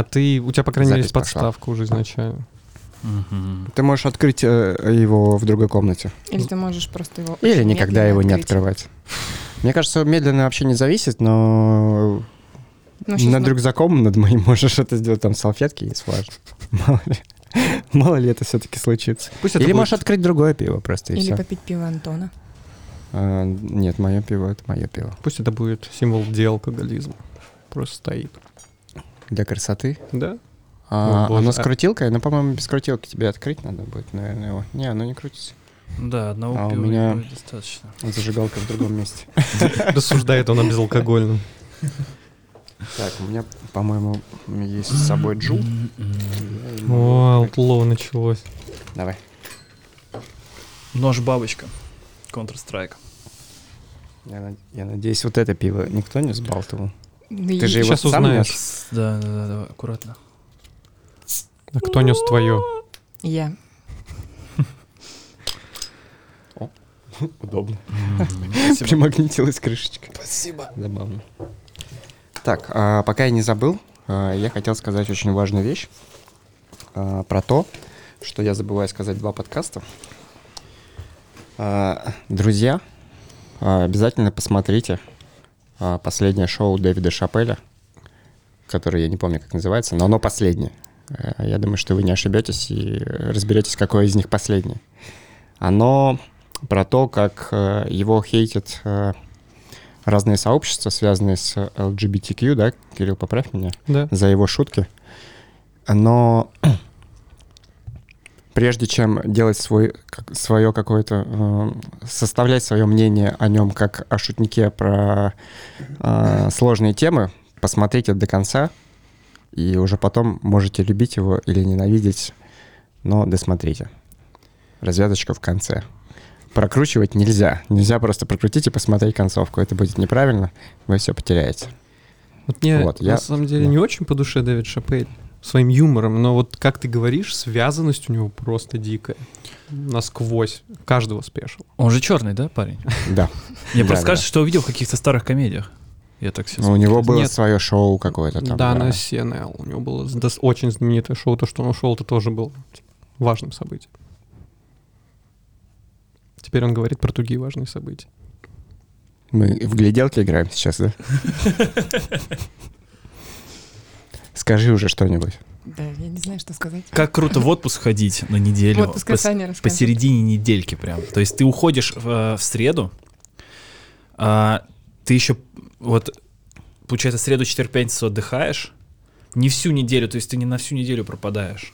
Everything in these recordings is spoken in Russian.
А ты, у тебя, по крайней мере, есть Запись пошла. подставка уже изначально. Мгм. Ты можешь открыть э, его в другой комнате. Или ты можешь просто его... Или никогда его не открыть. открывать. Мне кажется, медленно вообще не зависит, но Ну, над мы- рюкзаком над моим можешь это сделать там салфетки и сважешь. Мало ли. Мало ли это все-таки случится. Пусть Или будет- можешь открыть другое пиво просто и Или все. попить пиво Антона. нет, мое пиво это мое пиво. Пусть это будет символ деалкоголизма. Просто стоит. Для красоты. Да? А, О, оно с крутилкой, но, по-моему, без крутилки тебе открыть надо будет, наверное, его. Не, оно не крутится. Да, одного А у пива меня- будет достаточно. Зажигалка в другом месте. Рассуждает он о безалкогольном. Так, у меня, по-моему, есть с собой джул. О, аутлоу началось. Давай. Нож-бабочка. Counter-Strike. Я, над- я надеюсь, вот это пиво никто не взбалтывал. И- Ты же его Сейчас сам узнаешь. нёс? Да, да, да, давай, аккуратно. А кто нес твое? Я. Удобно. Примагнитилась крышечка. Спасибо. Забавно. Так, а, пока я не забыл, а, я хотел сказать очень важную вещь а, про то, что я забываю сказать два подкаста. А, Друзья, а, обязательно посмотрите последнее шоу Дэвида Шапеля, которое я не помню, как называется, но оно последнее. Э, Я думаю, что вы не ошибетесь и разберетесь, какое из них последнее. Оно про то, как э, его хейтят э, разные сообщества, связанные с LGBTQ, да, Кирилл, поправь меня, Да. за его шутки. Но прежде чем делать свой, как- свое какое-то, э, составлять свое мнение о нем как о шутнике про э, сложные темы, посмотрите до конца, и уже потом можете любить его или ненавидеть, но досмотрите. Развязочка в конце. Прокручивать нельзя. Нельзя просто прокрутить и посмотреть концовку. Это будет неправильно, вы все потеряете. Вот мне Вот, я- на самом деле да. не очень по душе Дэвид Шапель своим юмором, но вот как ты говоришь, связанность у него просто дикая. Насквозь. Каждого спешил. Он же черный, да, парень? Да. Мне просто кажется, что увидел в каких-то старых комедиях. Я так сейчас. У него было Нет. свое шоу какое-то там. да, на CNL. У него было очень знаменитое шоу. То, что он ушел, это тоже было типа, важным событием. Теперь он говорит про другие важные события. Мы в гляделки играем сейчас, да? Скажи уже что-нибудь. Да, я не знаю, что сказать. Как круто в отпуск ходить на неделю. Вот, пускай пос- Саня расскажет. посередине недельки прям. То есть ты уходишь в, э, в среду, а, ты еще вот, получается, среду, четверг, пятницу отдыхаешь, не всю неделю, то есть ты не на всю неделю пропадаешь.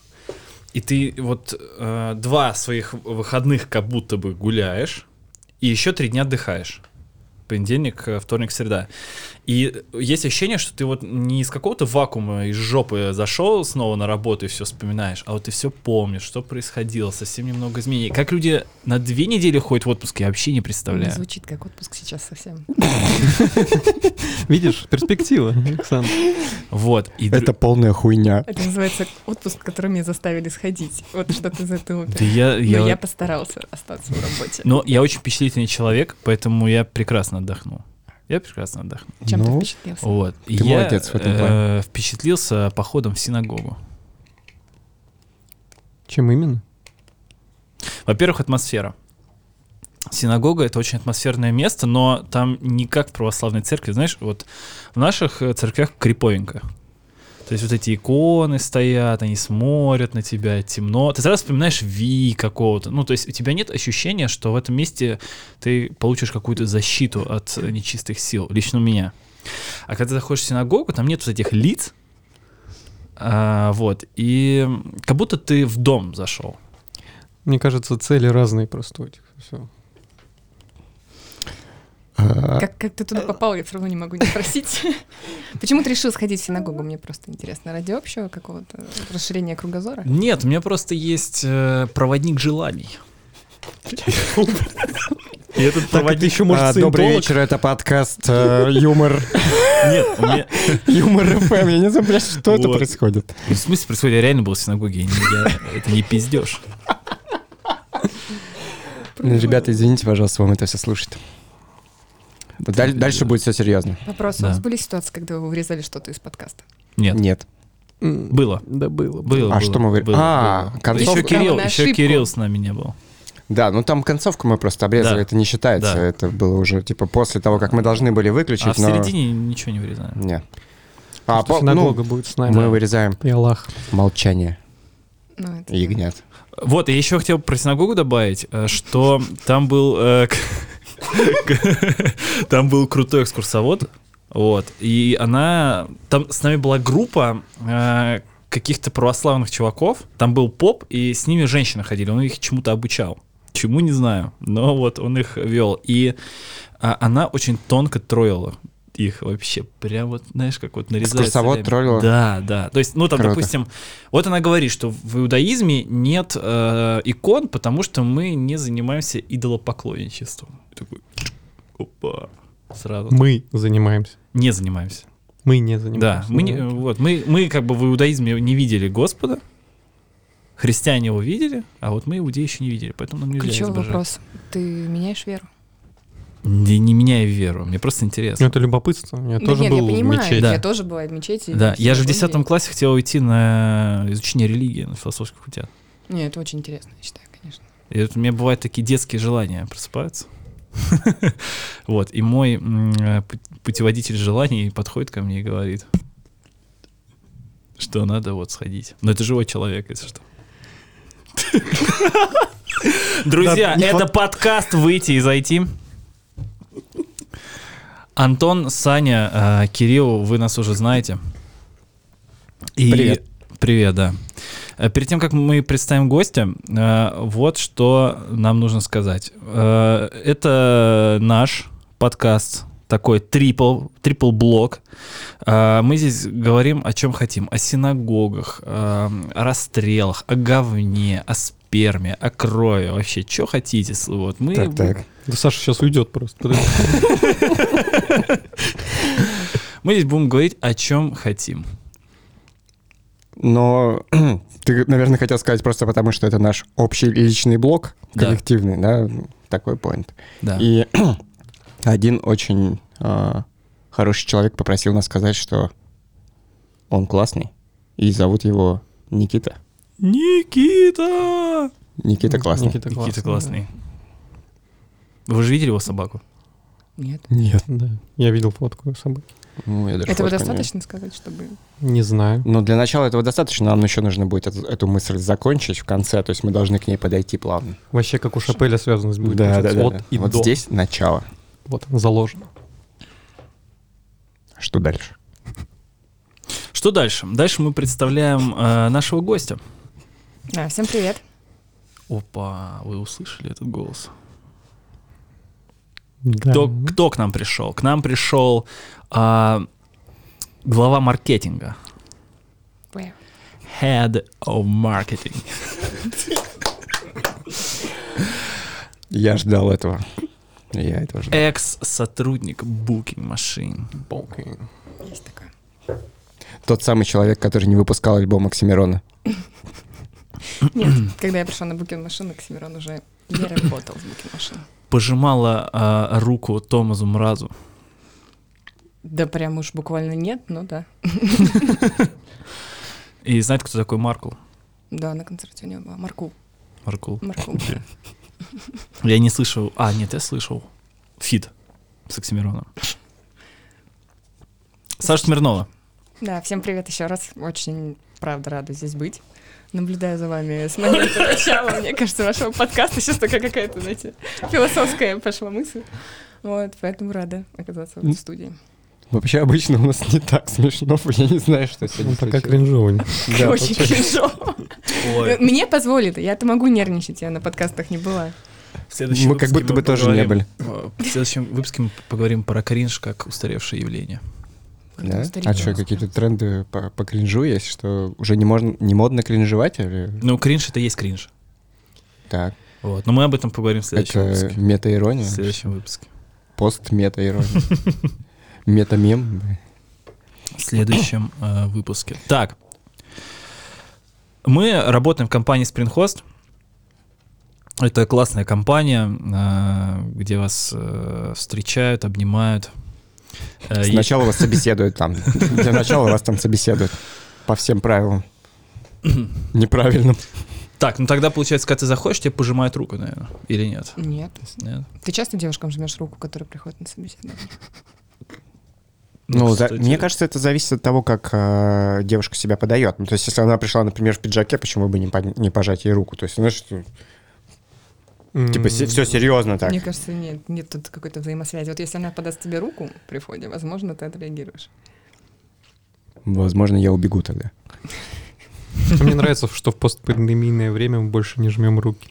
И ты вот э, два своих выходных как будто бы гуляешь, и еще три дня отдыхаешь. Понедельник, э, вторник, среда. И есть ощущение, что ты вот не из какого-то вакуума, из жопы зашел снова на работу и все вспоминаешь, а вот ты все помнишь, что происходило, совсем немного изменений. Как люди на две недели ходят в отпуск, я вообще не Не представляю. звучит как отпуск сейчас совсем. Видишь, перспектива, Александр. Вот. Это полная хуйня. Это называется отпуск, который меня заставили сходить. Вот что-то из этой оперы. Да я, я, Но я постарался остаться в работе. Но я очень впечатлительный человек, поэтому я прекрасно отдохнул. Я прекрасно отдохнул. Чем ты Ну, впечатлился? Вот. И Ты я, молодец в этом э, плане. впечатлился походом в синагогу. Чем именно? Во-первых, атмосфера. Синагога это очень атмосферное место, но там не как в православной церкви. Знаешь, вот в наших э, церквях криповенько. То есть вот эти иконы стоят, они смотрят на тебя, темно. Ты сразу вспоминаешь Ви какого-то. Ну, то есть у тебя нет ощущения, что в этом месте ты получишь какую-то защиту от нечистых сил. Лично у меня. А когда ты заходишь в синагогу, там нет вот этих лиц. А, вот. И как будто ты в дом зашел. Мне кажется, цели разные просто у этих. Все. А, Как, как ты туда попал, я все равно не могу не спросить. Почему ты решил сходить в синагогу? Мне просто интересно. Ради общего какого-то расширения кругозора? Нет, у меня просто есть э, проводник желаний. И этот проводник еще может а, Добрый вечер, это подкаст э, Юмор Нет, у меня... Юмор ФМ. Я не знаю, блядь, что это происходит. В смысле происходит? Я реально был в синагоге. я не- я- Это не пиздеж. Ну, Ребята, извините, пожалуйста, вам это все слушать. Даль- Дальше будет все серьезно. Вопрос. У Да. вас были ситуации, когда вы вырезали что-то из подкаста? Нет. Нет. Было. Да, было. Было, А было, что мы было, А, было. концовка. Еще Кирилл, еще. Кирилл с нами не был. Да, ну там концовку мы просто обрезали, Да. это не считается. Да. Это было уже типа после того, как мы должны были выключить, А в но... середине ничего не вырезаем. Не. А, по- синагога ну, будет с нами. мы вырезаем И Аллах. молчание Ну, это- ягнят. Вот, я еще хотел про синагогу добавить, э, что там был... э, Там был крутой экскурсовод, вот, и она... Там с нами была группа э, каких-то православных чуваков, там был поп, и с ними женщины ходили, он их чему-то обучал. Чему, не знаю, но вот он их вел. И а, она очень тонко троила их вообще. Прям вот, знаешь, как вот нарезается. Экскурсовод лями. троллила? Да, да. То есть, ну там, Круто. допустим, вот она говорит, что в иудаизме нет э, икон, потому что мы не занимаемся идолопоклонничеством. Я такой, опа, сразу. Мы занимаемся. Не занимаемся. Мы не Да, занимаемся. мы, не, вот, мы, мы как бы в иудаизме не видели Господа, христиане его видели, а вот мы иудеи еще не видели, поэтому нам нельзя Ключевой вопрос. Ты меняешь веру? Не, не меняя веру, мне просто интересно. Ну, это любопытство. Я Да тоже нет, был я понимаю, в мечети. Да. я тоже бываю в мечети. да, я же в синагоге. 10 классе хотел уйти на изучение религии на философских факультетах. Не, это очень интересно, я считаю, конечно. И это у меня бывают такие детские желания просыпаются. Вот, и мой э, пу- путеводитель желаний подходит ко мне и говорит, что надо вот сходить. Но это живой человек, если что. Друзья, это подкаст «Выйти и зайти». Антон, Саня, э, Кирилл, вы нас уже знаете. И... Привет. Привет, да. Э, Перед тем, как мы представим гостя, э, вот что нам нужно сказать. Это наш подкаст, такой трипл, трипл блок. Мы здесь говорим о чем хотим. О синагогах, о расстрелах, о говне, о сперме, о крови. Вообще, что хотите. Вот мы... Так, так. Да Саша сейчас уйдет просто. Мы здесь будем говорить о чем хотим. Но ты, наверное, хотел сказать просто потому, что это наш общий личный блог, Да. коллективный, да, такой point. Да. И один очень а, хороший человек попросил нас сказать, что он классный, и зовут его Никита. Никита! Никита классный. Никита Никита классный, классный. Вы же видели его собаку? Нет. Нет. Да. Я видел фотку собаки. Ну, я даже Этого фотку не- достаточно сказать, чтобы... Не знаю. Но для начала этого достаточно, нам еще нужно будет эту, эту мысль закончить в конце, то есть мы должны к ней подойти плавно. Вообще, как у Шапеля связанность будет. да, да, да. Вот да. и вот до. здесь начало. Вот заложено. Что дальше? Что дальше? Дальше мы представляем э, нашего гостя. Да, всем привет. Опа, вы услышали этот голос? Да. Кто, кто к нам пришел? К нам пришел а, глава маркетинга. Вау. Head of Marketing. Я ждал этого. Я этого ждал. Экс-сотрудник Booking Machine. Окей. Есть такое. Тот самый человек, который не выпускал альбом Оксимирона. Нет, когда я пришла на букин машины, Оксимирон уже не работал с букин машиной. Пожимала а, руку Томазу Мразу. Да прям уж буквально нет, но да. И знаете, кто такой Маркл? Да, на концерте у него была. Марку. Маркул. Марку. Я не слышал. А, нет, я слышал. Фит с Оксимироном. Саша Смирнова. Да, всем привет еще раз. Очень, правда, рада здесь быть. Наблюдаю за вами с момента начала, мне кажется, вашего подкаста. Сейчас такая какая-то, знаете, философская пошла мысль. Вот, поэтому рада оказаться в этой студии. Вообще обычно у нас не так смешно, я не знаю, что сегодня Он пока кринжовый. Да, Очень кринжово. Мне позволит, я-то могу нервничать, я на подкастах не была. В следующем Мы как будто бы тоже не были. В следующем выпуске мы поговорим про кринж как устаревшее явление. Да? А что, какие-то тренды по, по кринжу есть, что уже не, можно, не модно кринжевать? Или... Ну, кринж это есть кринж. Так, Вот. Но мы об этом поговорим в следующем это выпуске. мета-ирония? В следующем выпуске. Пост-мета-ирония. Мета-мем? В следующем э, выпуске. Так. Мы работаем в компании Springhost. Это классная компания, э, где вас э, встречают, обнимают. Э, Сначала вас собеседуют там. Для начала вас там собеседуют. по всем правилам. Неправильным. Так, ну тогда, получается, когда ты заходишь, тебе пожимают руку, наверное, или нет? Нет. Нет. Ты часто девушкам жмешь руку, которые приходят на собеседование? Ну, за- кстати, мне кажется, это зависит от того, как э, девушка себя подает. Ну, то есть, если она пришла, например, в пиджаке, почему бы не, по- не пожать ей руку? То есть, знаешь, что, типа, все серьезно так. Мне кажется, нет, нет тут какой-то взаимосвязи. Вот если она подаст тебе руку при входе, возможно, ты отреагируешь. Возможно, я убегу тогда. Мне нравится, что в постпандемийное время мы больше не жмем руки.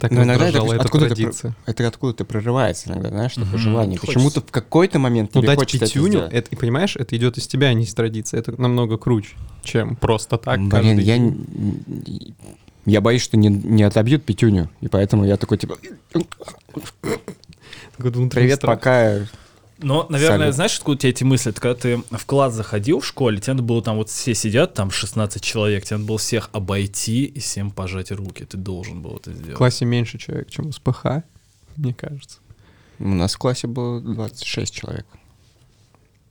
Так Но иногда это эта откуда-то традиция. Это откуда-то прорывается иногда, знаешь, такое Мгм. желание. Почему-то в какой-то момент Ну, тебе дать хочется это пятюню, сделать. это, и понимаешь, это идет из тебя, а не из традиции. Это намного круче, чем просто так. Блин, каждый я, я боюсь, что не, не отобьют пятюню, и поэтому я такой, типа, Такой привет, пока. Но, наверное, Салют. знаешь, откуда у тебя эти мысли? Это когда ты в класс заходил в школе, тебе надо было там вот все сидят, там 16 человек, тебе надо было всех обойти и всем пожать руки. Ты должен был это В сделать. классе меньше человек, чем в СПХ, мне кажется. У нас в классе было 26 человек.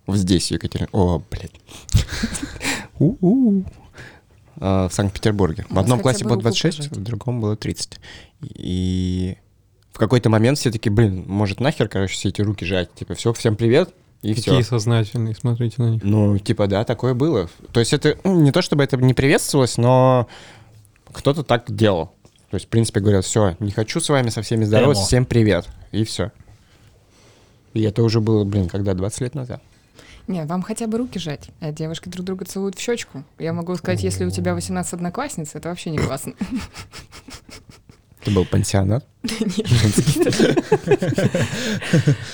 Здесь, в Екатерин... О, блядь. А, В Санкт-Петербурге. В одном классе бы было руку 26, пожать. в другом было 30. И в какой-то момент все таки блин, может нахер, короче, все эти руки жать. Типа, все, всем привет, и Какие все. сознательные, смотрите на них. Ну, типа, да, такое было. То есть это ну, не то, чтобы это не приветствовалось, но кто-то так делал. То есть, в принципе, говорят, все, не хочу с вами со всеми здороваться, всем привет. И все. И это уже было, блин, когда, 20 лет назад. Не, вам хотя бы руки жать, а девушки друг друга целуют в щечку. Я могу сказать, если у тебя 18 одноклассниц, это вообще не классно. Это был пансионат.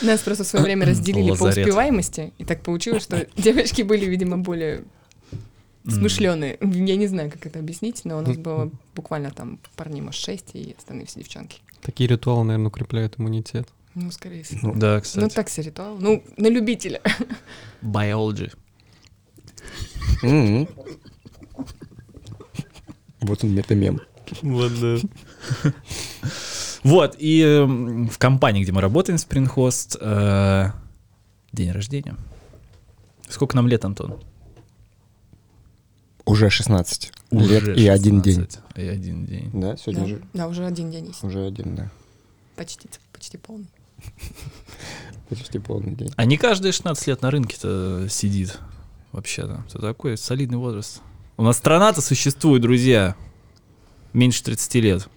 Нас просто в свое время разделили по успеваемости, и так получилось, что девочки были, видимо, более смышленые. Я не знаю, как это объяснить, но у нас было буквально там парней, может, 6, и остальные все девчонки. Такие ритуалы, наверное, укрепляют иммунитет. Ну, скорее всего. Ну, Да, Ну, кстати. так себе ритуал. Ну, на любителя. Biology. М-м. Вот он мем. Вот, да. Вот, и эм, в компании, где мы работаем, Spring Host, э, день рождения. Сколько нам лет, Антон? Уже 16 Уже лет и один день. 16 И один день. Да, сегодня Да, же да, уже один день есть. уже один, да. Почти, почти полный. Почти полный день. А не каждый 16 лет на рынке-то сидит. Вообще-то. Это такой солидный возраст. У нас страна-то существует, друзья. Меньше 30 лет.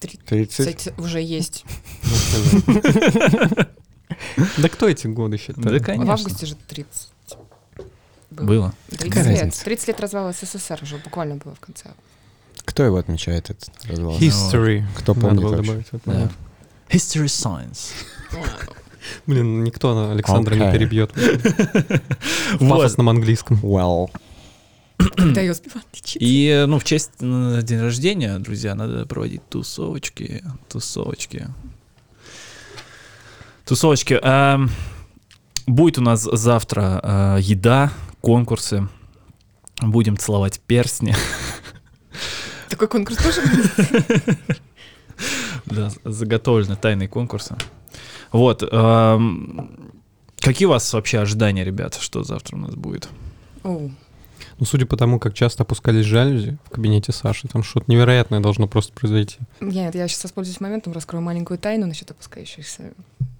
Три- 30? Кстати, уже есть. Да кто эти годы Да, считает? В августе же 30. было. Было. 30 Какая лет. разница? 30 лет развала СССР уже буквально было в конце. Кто его отмечает, этот развал? History. Кто Надо помнит вообще? History Science. Блин, никто Александра не перебьет. В пафосном английском. Well. Когда я успевала лечить. И, ну, в честь э, день рождения, друзья, надо проводить тусовочки, тусовочки. Тусовочки. Эм, Будет у нас завтра э, еда, конкурсы. Будем целовать перстни. Такой конкурс тоже будет? Да, заготовлены тайные конкурсы. Вот. Какие у вас вообще ожидания, ребята, что завтра у нас будет? Ну, судя по тому, как часто опускались жалюзи в кабинете Саши, там что-то невероятное должно просто произойти. Нет, я сейчас воспользуюсь моментом, раскрою маленькую тайну насчет опускающихся,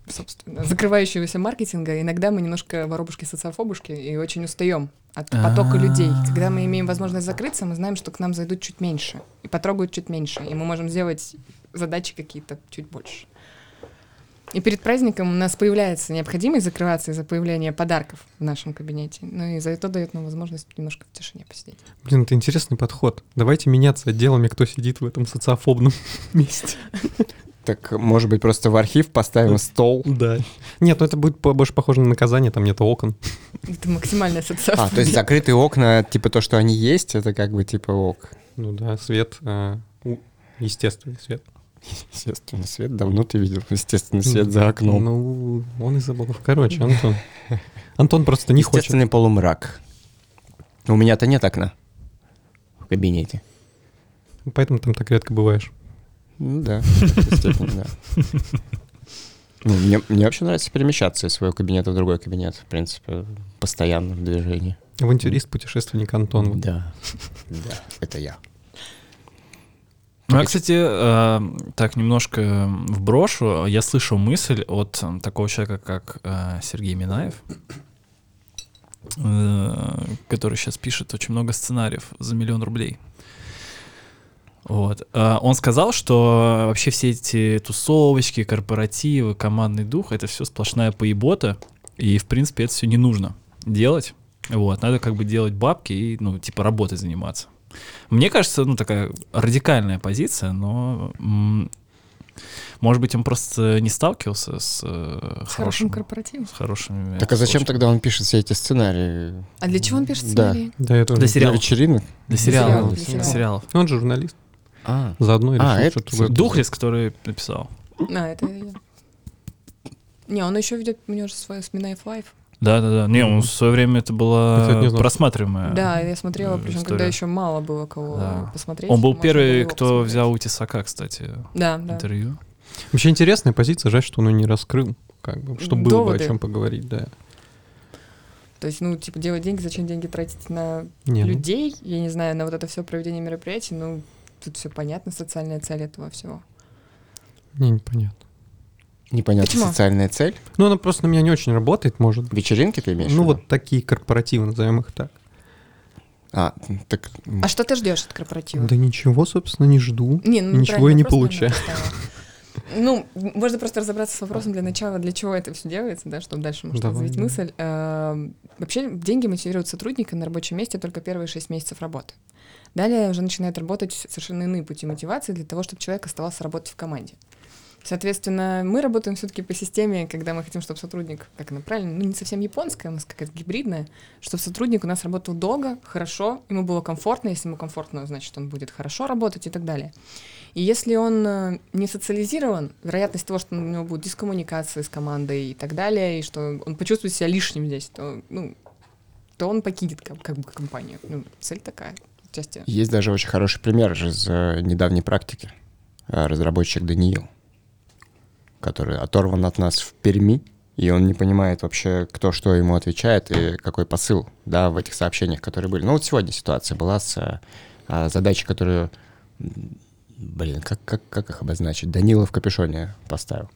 собственно, закрывающегося маркетинга. Иногда мы немножко воробушки-социофобушки и очень устаем от потока людей. Когда мы имеем возможность закрыться, мы знаем, что к нам зайдут чуть меньше и потрогают чуть меньше, и мы можем сделать задачи какие-то чуть больше. И перед праздником у нас появляется необходимость закрываться из-за появления подарков в нашем кабинете. Ну и за это дает нам возможность немножко в тишине посидеть. Блин, это интересный подход. Давайте меняться отделами, кто сидит в этом социофобном месте. Так, может быть, просто в архив поставим стол? Да. Нет, ну это будет больше похоже на наказание, там нет окон. Это максимальная социофобия. А, то есть закрытые окна, типа то, что они есть, это как бы типа ок. Ну да, свет, а, естественный свет. Естественный свет, давно ты видел естественный свет за окном. Ну, он из облаков. Короче, Антон. Антон просто не хочет. Естественный полумрак. У меня-то нет окна в кабинете. Поэтому там так редко бываешь. Ну да, степени, да. Ну, мне, мне вообще нравится перемещаться из своего кабинета в другой кабинет, в принципе, постоянно в движении. Авантюрист, путешественник Антон. Да, да, это я. Ну, я, кстати, э, так немножко вброшу. Я слышал мысль от такого человека, как э, Сергей Минаев, э, который сейчас пишет очень много сценариев за миллион рублей. Вот. Э, Он сказал, что вообще все эти тусовочки, корпоративы, командный дух — это все сплошная поебота, и, в принципе, это все не нужно делать. Вот. Надо как бы делать бабки и, ну, типа, работой заниматься. Мне кажется, ну, такая радикальная позиция, но, может быть, он просто не сталкивался с, э, С хорошим хорошим, корпоративом. с хорошими... Так а зачем случаями. тогда он пишет все эти сценарии? А для чего он пишет Да. сценарии? Да, тоже. Для Для сериалов. вечеринок? Для сериалов, сериалов. для Для сериалов. Ну, Он журналист. А, Заодно и А, решил, это что. Духлес, который написал. А, это я. Не, он еще ведет, у него же свой Минаев Live. Да-да-да. Не, он в свое время это была знал. просматриваемая. Да, я смотрела, э, причем история. когда еще мало было кого Да. посмотреть. Он был было первый, кто посмотреть. взял у Тесака, кстати, Да, да. интервью. Вообще интересная позиция, жаль, что он ее не раскрыл. Как бы, чтобы было бы о Доводы. чем поговорить, да. То есть, ну, типа, делать деньги, зачем деньги тратить на Не, ну, людей, я не знаю, на вот это все проведение мероприятий, ну, тут все понятно, социальная цель этого всего. не, непонятно. Непонятно, Почему? социальная цель. Ну, она просто на меня не очень работает, может быть. Вечеринки ты имеешь? в Ну, виду? вот такие корпоративы, назовем их так. А, так... А что ты ждешь от корпоратива? Да ничего, собственно, не жду. Не, ну, Ничего я не получаю. Ну, можно просто разобраться с вопросом для начала, для чего это все делается, да, чтобы дальше Давай, развить да. мысль. Эм, Вообще деньги мотивируют сотрудника на рабочем месте только первые шесть месяцев работы. Далее уже начинают работать совершенно иные пути мотивации для того, чтобы человек оставался работать в команде. Соответственно, мы работаем все-таки по системе, когда мы хотим, чтобы сотрудник, как она правильно, ну не совсем японская, у нас какая-то гибридная, чтобы сотрудник у нас работал долго, хорошо, ему было комфортно, если ему комфортно, значит, он будет хорошо работать и так далее. И если он э, не социализирован, вероятность того, что у него будет дискоммуникация с командой и так далее, и что он почувствует себя лишним здесь, то, ну, то он покинет как, бы компанию. Ну, цель такая. Отчасти. Есть даже очень хороший пример из э, недавней практики. Э, Разработчик Даниил, который оторван от нас в Перми, и он не понимает вообще, кто что ему отвечает и какой посыл, да, в этих сообщениях, которые были. Ну вот сегодня ситуация была с а, задачей, которую, блин, как, как, как их обозначить? Данила в капюшоне поставил.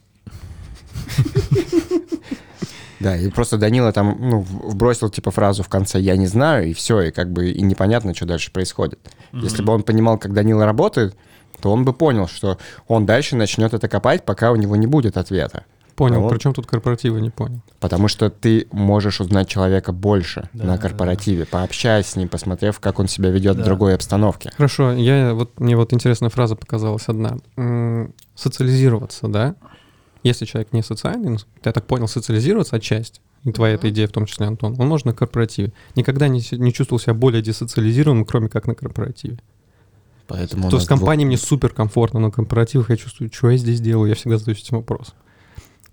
Да, и просто Данила там ну, вбросил типа фразу в конце «я не знаю», и все, и как бы и непонятно, что дальше происходит. Если бы он понимал, как Данила работает, то он бы понял, что он дальше начнет это копать, пока у него не будет ответа. Понял, Ну. причем тут корпоративы, не понял. Потому что ты можешь узнать человека больше Да, на да, корпоративе, пообщаясь с ним, посмотрев, как он себя ведет Да. в другой обстановке. Хорошо, я вот мне вот интересная фраза показалась одна. Социализироваться, да? Если человек не социальный, ну, я так понял, социализироваться отчасти, и твоя эта идея в том числе, Антон, он может на корпоративе. Никогда не, не чувствовал себя более десоциализированным, кроме как на корпоративе. Поэтому То есть в компании двух- мне супер комфортно, на корпоративах я чувствую, что я здесь делаю, я всегда задаюсь этим вопросом.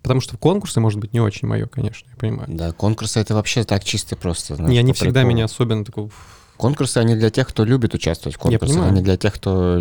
Потому что конкурсы, может быть, не очень мое, конечно, я понимаю. Да, конкурсы это вообще так чисто просто. знаешь, не, они всегда приколу. меня особенно такого... Конкурсы, они для тех, кто любит участвовать в конкурсах, а не для тех, кто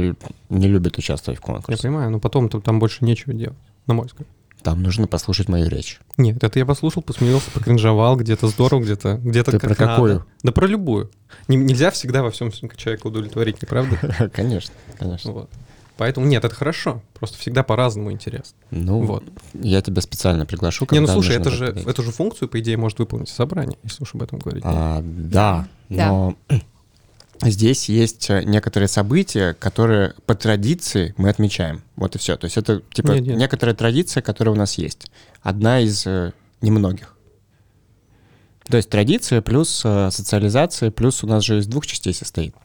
не любит участвовать в Я конкурсах. понимаю, но потом то- там больше нечего делать, на мой взгляд. Там нужно послушать мою речь. Нет, это я послушал, посмеялся, покринжовал, где-то здорово, где-то где-то Ты как про какую? надо. Да про любую. Не- нельзя всегда во всем человека удовлетворить, не правда? Конечно, конечно. Вот. Поэтому нет, это хорошо. Просто всегда по-разному интересно. Ну, Вот. я тебя специально приглашу. Не, ну слушай, это же, эту же функцию, по идее, может выполнить собрание, если уж об этом говорить. А, да, Да. но здесь есть э, некоторые события, которые по традиции мы отмечаем. Вот и все. То есть это типа Нет, нет. некоторая традиция, которая у нас есть. Одна из э, немногих. То есть традиция плюс э, социализация, плюс у нас же из двух частей состоит.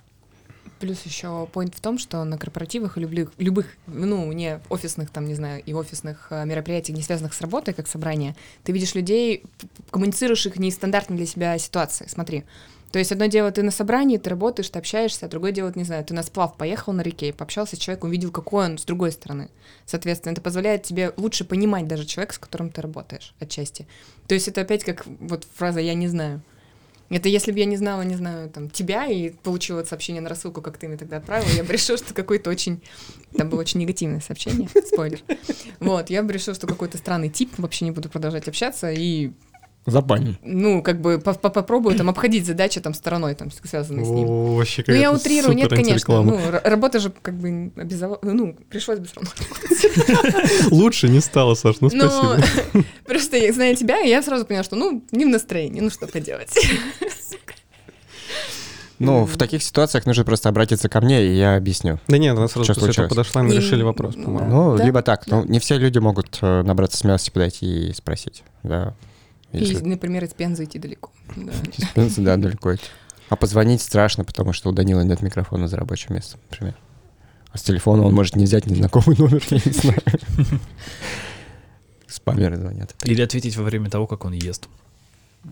Плюс еще point в том, что на корпоративах и любых, любых, ну, не офисных, там, не знаю, и офисных э, мероприятиях, не связанных с работой, как собрание, ты видишь людей, коммуницируешь их нестандартной для себя ситуации. Смотри. То есть одно дело, ты на собрании, ты работаешь, ты общаешься, а другое дело, не знаю, ты на сплав поехал на реке пообщался с человеком, увидел, какой он с другой стороны. Соответственно, это позволяет тебе лучше понимать даже человека, с которым ты работаешь отчасти. То есть это опять как вот фраза «я не знаю». Это если бы я не знала, не знаю, там, тебя и получила сообщение на рассылку, как ты мне тогда отправила, я бы решила, что какой-то очень... Там было очень негативное сообщение, спойлер. Вот, я бы решила, что какой-то странный тип, вообще не буду продолжать общаться, и Забанен. ну, как бы по- по- попробую там обходить задачи там стороной, там, связанные с ним. О, вообще Ну, я утрирую, нет, конечно. Ну, работа же как бы обязала... Ну, пришлось бы все равно. Лучше не стало, Саш, ну спасибо. просто я- зная тебя, я сразу поняла, что, ну, не в настроении, ну, что поделать. Ну, в таких ситуациях нужно просто обратиться ко мне, и я объясню. Да нет, она сразу после этого подошла, и мы Не- решили вопрос, ну, по-моему. Ну, Да, либо так. да. Ну, не все люди могут э, набраться смелости подойти и спросить. Да. И, Если например, из Пензы идти далеко. Да. из Пензы, да, далеко идти. А позвонить страшно, потому что у Данила нет микрофона за рабочим местом, например. А с телефона он может не взять незнакомый номер, я не знаю. Спамеры звонят. Или ответить во время того, как он ест.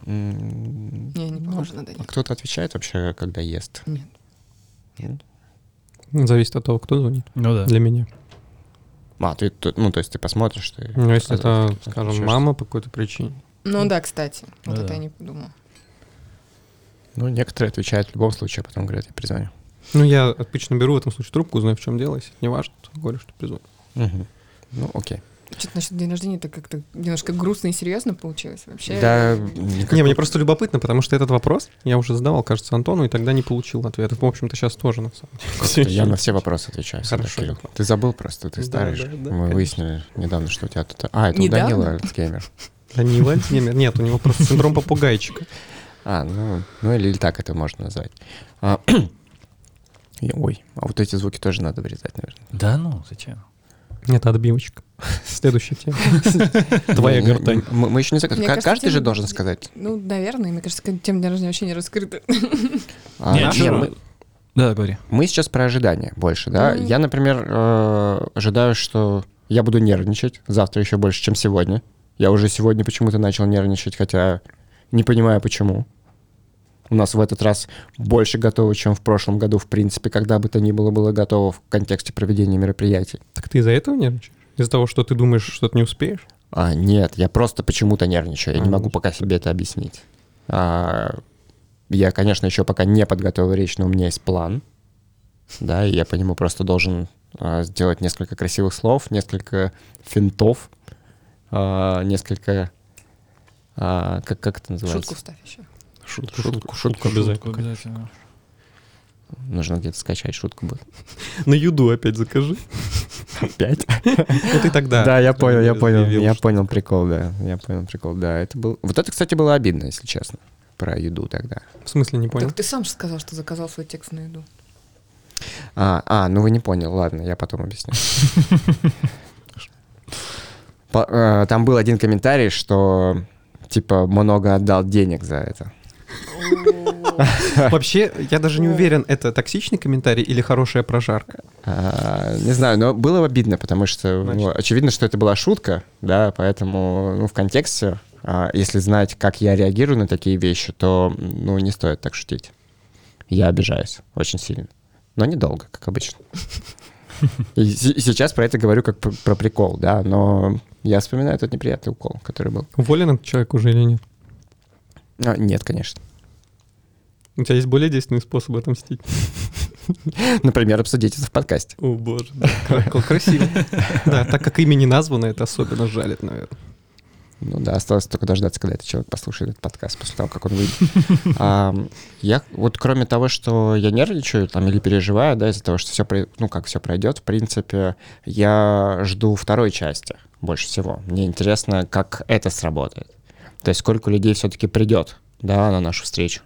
Не, не ну, похоже на а Данила. Кто-то отвечает вообще, когда ест? Нет. Зависит от того, кто звонит. Ну да. Для меня. А, ты, ну, то есть ты посмотришь, ты... Ну, если это, скажем, мама по какой-то причине. Ну да, кстати. Вот Ну это да. я не подумала. Ну, некоторые отвечают в любом случае, а потом говорят, я перезвоню. Ну, я обычно беру в этом случае трубку, знаю, в чем дело. Если не важно, то говорю, что призвоню. Мгм. Ну, окей. Что-то насчет день рождения это как-то немножко грустно и серьезно получилось вообще. Да, Не, мне просто любопытно, потому что этот вопрос я уже задавал, кажется, Антону, и тогда не получил ответа. В общем-то, сейчас тоже, на самом деле. Я на все вопросы отвечаю. Хорошо. Кирилл. Ты забыл просто, ты Да, старый да, же. да, Мы конечно. выяснили недавно, что у тебя тут... А, это у Недавно? Данила Альцгеймер. Данила Альцгеймер? Нет, у него просто синдром попугайчика. А, ну, ну или, или так это можно назвать. А, ой, а вот эти звуки тоже надо вырезать, наверное. Да ну, зачем? Нет, отбивочка. Следующая тема. Твоя Не, гортань. не, Мы, мы еще не Ка- кажется, Каждый же тема- должен сказать. Ну, наверное, мне кажется, тема дня рождения вообще не раскрыта. А, Не, не, чё? мы, Да, говори. мы сейчас про ожидания больше, да? Мгм. Я, например, э, ожидаю, что я буду нервничать завтра еще больше, чем сегодня. Я уже сегодня почему-то начал нервничать, хотя не понимаю почему. У нас в этот раз больше готово, чем в прошлом году, в принципе, когда бы то ни было было готово в контексте проведения мероприятий. Так ты из-за этого нервничаешь? Из-за того, что ты думаешь, что ты не успеешь? А, нет, я просто почему-то нервничаю. Я не А, могу ну. пока себе это объяснить. А, я, конечно, еще пока не подготовил речь, но у меня есть план. Да, и я по нему просто должен а, сделать несколько красивых слов, несколько финтов, а, несколько... а, как, как это называется? Шутку вставь еще. Шутку, шутку, шутку обязательно. обязательно. Нужно где-то скачать шутку будет. На юду опять закажи. Опять? Ну ты тогда. Да, я понял, я понял, я понял прикол, да, я понял прикол, да, это был... Вот это, кстати, было обидно, если честно, про еду тогда. В смысле не понял? Так ты сам же сказал, что заказал свой текст на еду. А, а, ну вы не понял, ладно, я потом объясню. По- э, Там был один комментарий, что типа много отдал денег за это. Вообще, я даже не уверен, это токсичный комментарий или хорошая прожарка. А, Не знаю, но было обидно, потому что ну, Значит. очевидно, что это была шутка, да, поэтому ну, в контексте, а, если знать, как я реагирую на такие вещи, то ну не стоит так шутить. Я обижаюсь очень сильно, но недолго, как обычно. И сейчас про это говорю как пр- про прикол, да, но я вспоминаю тот неприятный укол, который был. Уволен этот человек уже или нет? А, нет, конечно. У тебя есть более действенный способ отомстить? Например, обсудить это в подкасте. О, боже, кра- красиво. Да, так как имя не названо, это особенно жалит, наверное. Ну да, осталось только дождаться, когда этот человек послушает этот подкаст после того, как он выйдет. А, Я вот кроме того, что я нервничаю там или переживаю, да, из-за того, что все, ну как все пройдет, в принципе, я жду второй части больше всего. Мне интересно, как это сработает. То есть сколько людей все-таки придет, да, на нашу встречу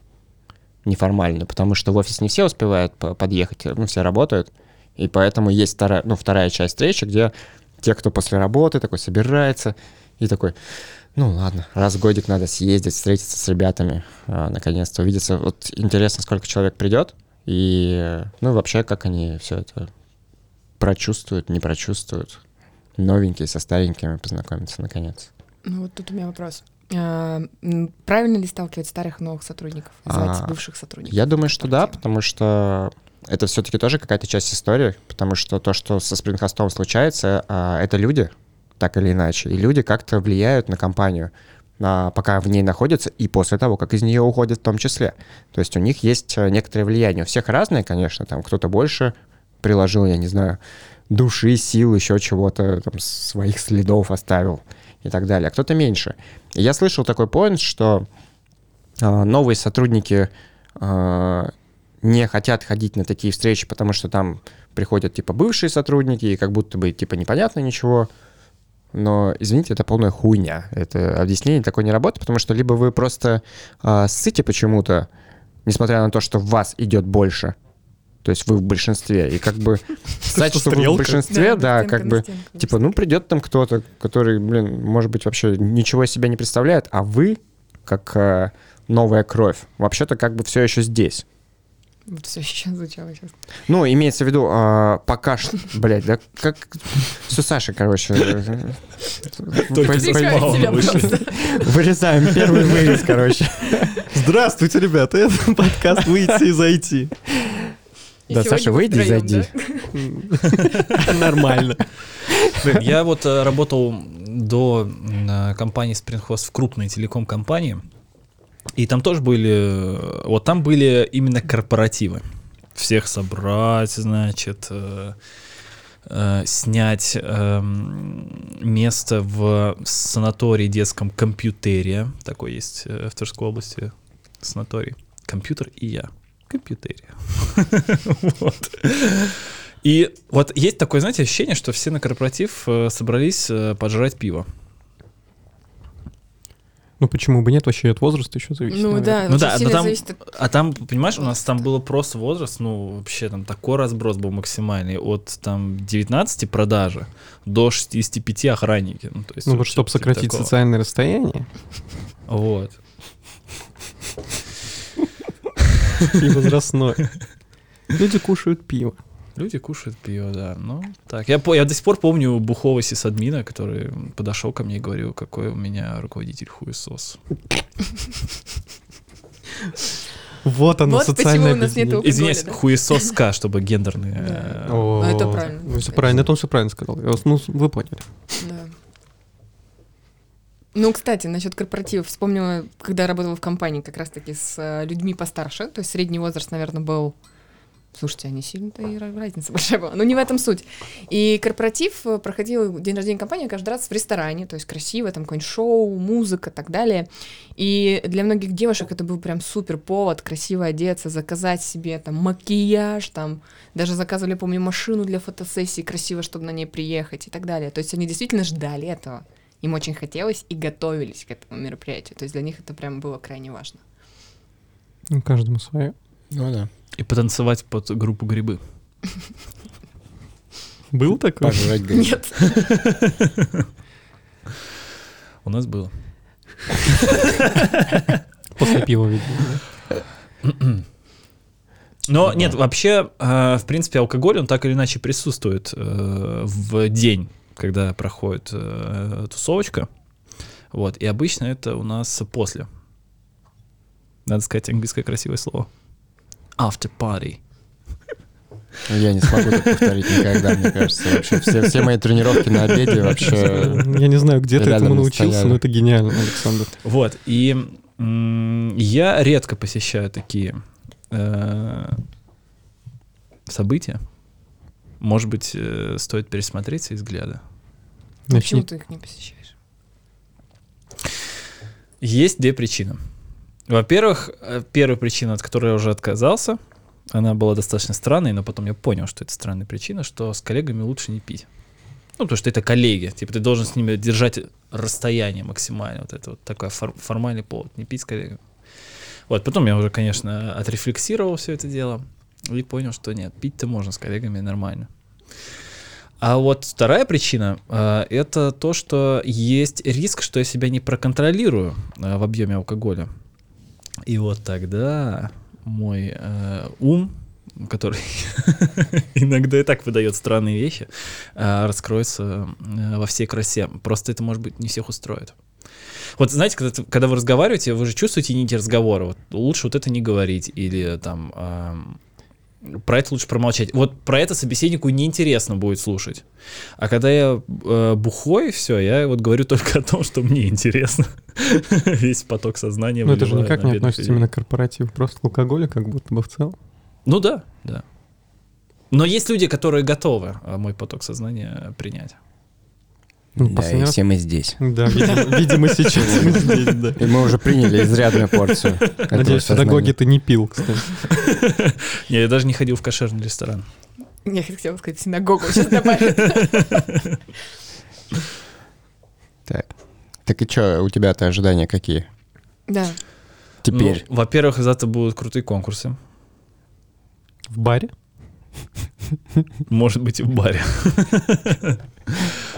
неформально, потому что в офис не все успевают по- подъехать, ну, все работают, и поэтому есть вторая, ну, вторая часть встречи, где те, кто после работы такой собирается, и такой, ну ладно, раз в годик надо съездить, встретиться с ребятами, а, наконец-то увидеться. Вот интересно, сколько человек придет, и, ну, вообще, как они все это прочувствуют, не прочувствуют. Новенькие со старенькими познакомиться, наконец. Ну вот тут у меня вопрос. А, Правильно ли сталкивать старых новых сотрудников? Звать А, бывших сотрудников? Я думаю, что да, потому что это все-таки тоже какая-то часть истории, потому что то, что со спрингхостом случается, а, это люди, так или иначе, и люди как-то влияют на компанию, пока в ней находятся, и после того, как из нее уходят в том числе. То есть у них есть а, некоторое влияние. У всех разное, конечно, там кто-то больше приложил, я не знаю, души, сил, еще чего-то, там, своих следов оставил. и так далее, а кто-то меньше. И я слышал такой поинт, что а, новые сотрудники а, не хотят ходить на такие встречи, потому что там приходят типа бывшие сотрудники, и как будто бы типа непонятно ничего. Но, извините, это полная хуйня. Это объяснение такое не работает, потому что либо вы просто э, ссыте почему-то, несмотря на то, что в вас идет больше, то есть вы в большинстве, и как бы сказать, что вы в большинстве, да, как бы, типа, ну, придет там кто-то, который, блин, может быть, вообще ничего себя не представляет, а вы, как э, новая кровь, вообще-то как бы все еще здесь. Вот все сейчас звучало сейчас. Ну, имеется в виду, а, пока что, блядь, да как... Все Саша, короче. Просто. Вырезаем первый вырез, короче. Здравствуйте, ребята, это подкаст «Выйти и зайти». Да, Саша, выйди и зайди. Нормально. Я вот э, работал до э, компании Springhost в крупной телеком-компании, и там тоже были, э, вот там были именно корпоративы. Всех собрать, значит, э, снять эм, место в санатории детском компьютерия. Такой есть в Тверской области санаторий. Компьютер и я. Компьютерия. Вот. И вот есть такое, знаете, ощущение, что все на корпоратив э, собрались э, поджрать пиво. Ну почему бы нет, вообще от возраста еще зависит. Ну наверное. да, Ну да, но там- зависит от... А там, понимаешь, у нас там было просто возраст, ну, вообще там такой разброс был максимальный. От там 19 продажи до 65 охранники. Ну, то есть, Ну вот чтобы сократить такого. социальное расстояние Вот. И возрастное. Люди кушают пиво. Люди кушают пиво, да. Ну, так. Я, по- я до сих пор помню бухого сисадмина, который подошел ко мне и говорил, какой у меня руководитель хуесос. Вот оно, Вот почему социальное у нас нету объединение. Извиняюсь, да? хуесоска, чтобы гендерные... Да. э, О, Ну, это правильно. Ну, все правильно, это он все правильно сказал. Ну, вы поняли. Да. Ну, кстати, насчет корпоративов. Вспомнила, когда я работала в компании как раз-таки с э, людьми постарше, то есть средний возраст, наверное, был... Слушайте, не сильно-то и разница большая была. Но не в этом суть. И корпоратив э, проходил день рождения компании каждый раз в ресторане, то есть красиво, там какое-нибудь шоу, музыка и так далее. И для многих девушек это был прям супер повод красиво одеться, заказать себе там макияж, там даже заказывали, помню, машину для фотосессии красиво, чтобы на ней приехать и так далее. То есть они действительно ждали этого. Им очень хотелось и готовились к этому мероприятию. То есть для них это прям было крайне важно. Ну, каждому свое. Ну да. И потанцевать под группу грибы. Был такой? Пожрать. Нет. У нас было. После пива, видимо. Но нет, вообще, э, в принципе, алкоголь, он так или иначе присутствует э, в день, когда проходит э, тусовочка. Вот, и обычно это у нас после. Надо сказать английское красивое слово. After party. Я не смогу так повторить никогда, мне кажется. Вообще все, все мои тренировки на обеде вообще... Я не знаю, где ты этому научился, стояли. но это гениально, Александр. Вот, и я редко посещаю такие э, события. Может быть, э, стоит пересмотреть свои взгляды. Почему Начни. ты их не посещаешь? Есть две причины. Во-первых, э, первая причина, от которой я уже отказался, она была достаточно странной, но потом я понял, что это странная причина, что с коллегами лучше не пить. Ну, потому что это коллеги. Типа ты должен с ними держать расстояние максимально. Вот это вот такой фор- формальный повод. Не пить с коллегами. Вот, потом я уже, конечно, отрефлексировал все это дело и понял, что нет, пить-то можно с коллегами нормально. А вот вторая причина э, это то, что есть риск, что я себя не проконтролирую э, в объеме алкоголя. И вот тогда мой э, ум, который иногда и так выдает странные вещи, э, раскроется э, во всей красе. Просто это, может быть, не всех устроит. Вот знаете, когда, когда вы разговариваете, вы же чувствуете нити разговора. Вот лучше вот это не говорить или там ам, про это лучше промолчать. Вот про это собеседнику неинтересно будет слушать. А когда я э, бухой, все, я вот говорю только о том, что мне интересно. Весь поток сознания. Ну это же никак не относится именно к корпоративу, просто к алкоголю как будто бы в целом. Ну да, да. Но есть люди, которые готовы э, мой поток сознания принять. Ну, Да, последний и раз- все мы здесь. Да, видимо, видимо, сейчас мы здесь, да. И мы уже приняли изрядную порцию. этого Надеюсь, сознания. педагоги ты не пил, кстати. Не, я даже не ходил в кошерный ресторан. Я хотела сказать синагогу, сейчас добавить. Так. Так и что, у тебя-то ожидания какие? Да. Теперь. Ну, во-первых, завтра будут крутые конкурсы. В баре? Может быть, и в баре.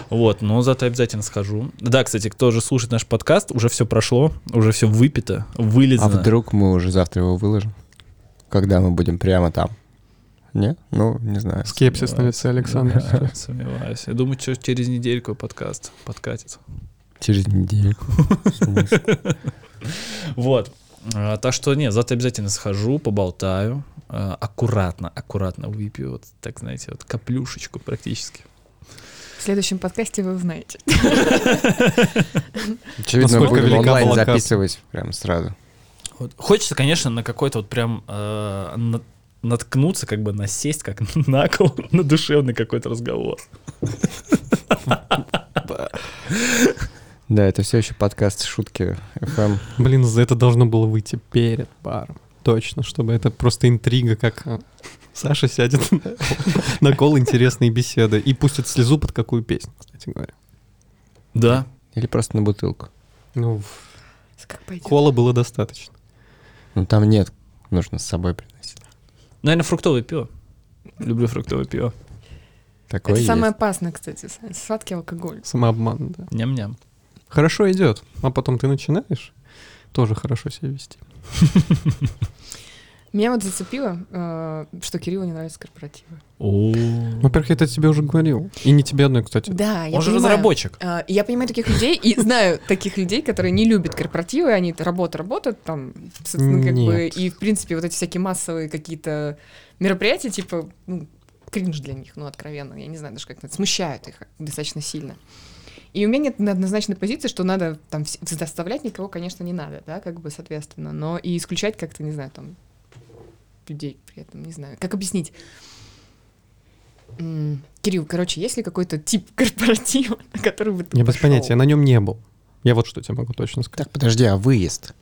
Вот, но зато обязательно схожу. Да, кстати, кто же слушает наш подкаст, уже все прошло, уже все выпито, а вылезано. вдруг мы уже завтра его выложим? Когда мы будем прямо там? Не? Ну, не знаю. Скепсис на лице Александра. Да, Сомневаюсь. Я думаю, что через недельку подкаст подкатится. Через недельку. Вот. А, Так что нет, завтра обязательно схожу, поболтаю. а, Аккуратно, аккуратно выпью. Вот так, знаете, вот каплюшечку практически. В следующем подкасте вы узнаете. Очевидно, будем онлайн записывать прям сразу. Вот. Хочется, конечно, на какой-то вот прям э, на- наткнуться, как бы насесть, как на кол, на душевный какой-то разговор. Да, это все еще подкаст «Шутки FM». Блин, за это должно было выйти перед баром. Точно, чтобы это просто интрига, как а, Саша сядет на- кол интересные беседы и пустит слезу под какую песню, кстати говоря. Да. Или просто на бутылку. Ну, кола было достаточно. Ну, там нет. Нужно с собой приносить. Наверное, фруктовое пиво. Люблю фруктовое пиво. Такое Это есть. самое опасное, кстати, сладкий алкоголь. Самообман, да. Ням-ням. Хорошо идет, а потом ты начинаешь тоже хорошо себя вести. Меня вот зацепило, э, что Кириллу не нравятся корпоративы. Во-первых, я это тебе уже говорил. И не тебе одной, кстати. Да, я Он же понимаю. разработчик. А, Я понимаю таких людей и знаю таких людей, которые не любят корпоративы, они работа работают там, с- ну, как бы, Нет. и в принципе вот эти всякие массовые какие-то мероприятия, типа, ну, кринж для них, ну, откровенно, я не знаю даже как это, смущают их достаточно сильно. И у меня нет однозначной позиции, что надо там заставлять никого, конечно, не надо, да, как бы, соответственно, но и исключать как-то, не знаю, там, людей при этом, не знаю, как объяснить. М, Кирилл, короче, есть ли какой-то тип корпоратива, на который бы ты Я без понятия, я на нем не был. Я вот что тебе могу точно сказать. Так, подожди, а выезд?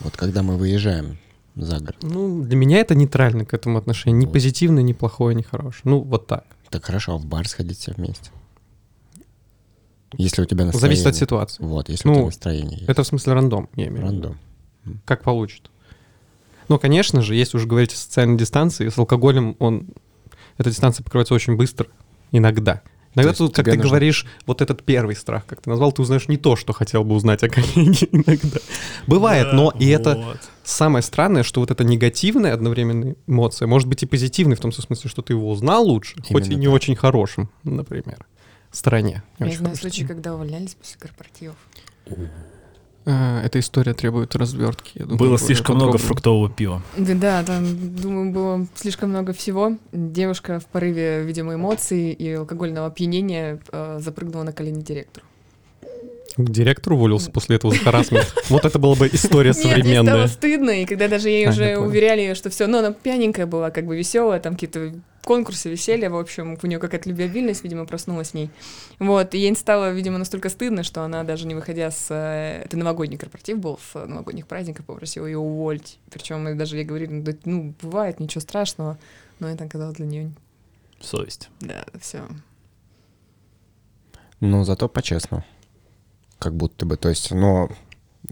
Вот когда мы выезжаем за город. Ну, для меня это нейтрально к этому отношение. Ни Вот. позитивное, ни плохое, ни хорошее. Ну, вот так. Так хорошо, а в бар сходить все вместе. Если у тебя настроение. Зависит от ситуации. Вот, если Ну, у тебя настроение есть. Это в смысле рандом, я имею в виду. рандом. Как получит. Но, конечно же, если уже говорить о социальной дистанции, с алкоголем он... Эта дистанция покрывается очень быстро. Иногда. Иногда тут, как ты нужно- говоришь, вот этот первый страх, как ты назвал, ты узнаешь не то, что хотел бы узнать о коллеге иногда. Бывает, но и это Вот. самое странное, что вот эта негативная одновременная эмоция может быть и позитивной в том смысле, что ты его узнал лучше, хоть и Именно не так. очень хорошим, например, стороне. Не Я очень знаю случаи, когда увольнялись после корпоративов. А, Эта история требует развертки. я думаю, Было слишком много фруктового пива. Да, да, там, думаю, было слишком много всего. Девушка в порыве, видимо, эмоций и алкогольного опьянения э, запрыгнула на колени директору. Директор уволился после этого за харассмент. Вот это была бы история Нет, ей стало современная. стыдно, и когда даже ей А, уже уверяли, что все, ну, она пьяненькая была, как бы веселая, там какие-то конкурсы, веселья, в общем, у нее какая-то любвеобильность, видимо, проснулась в ней. Вот, и ей стало, видимо, настолько стыдно, что она даже не выходя с... э, Это новогодний корпоратив был, с новогодних праздников, попросила ее уволить. Причем мы даже ей говорили, ну, да, ну, бывает, ничего страшного, но это оказалось для нее, Совесть. да, все. Ну, зато по-честному. Как будто бы. То есть, но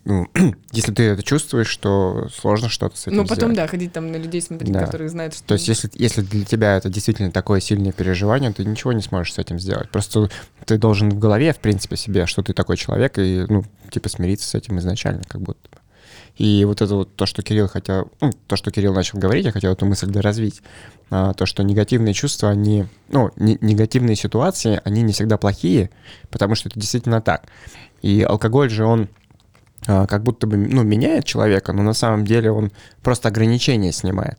ну, если ты это чувствуешь, что сложно что-то с этим Ну, потом, сделать. да, ходить там на людей смотреть, Да. которые знают, что... То есть, если, если для тебя это действительно такое сильное переживание, ты ничего не сможешь с этим сделать. Просто ты должен в голове, в принципе, себе, что ты такой человек, и, ну, типа, смириться с этим изначально, как будто бы. И вот это вот то, что Кирилл хотел, ну, то, что Кирилл начал говорить, я хотел эту мысль доразвить. А, то, что негативные чувства, они, ну, не- негативные ситуации, они не всегда плохие, потому что это действительно так. И алкоголь же, он как будто бы, ну, меняет человека, но на самом деле он просто ограничения снимает.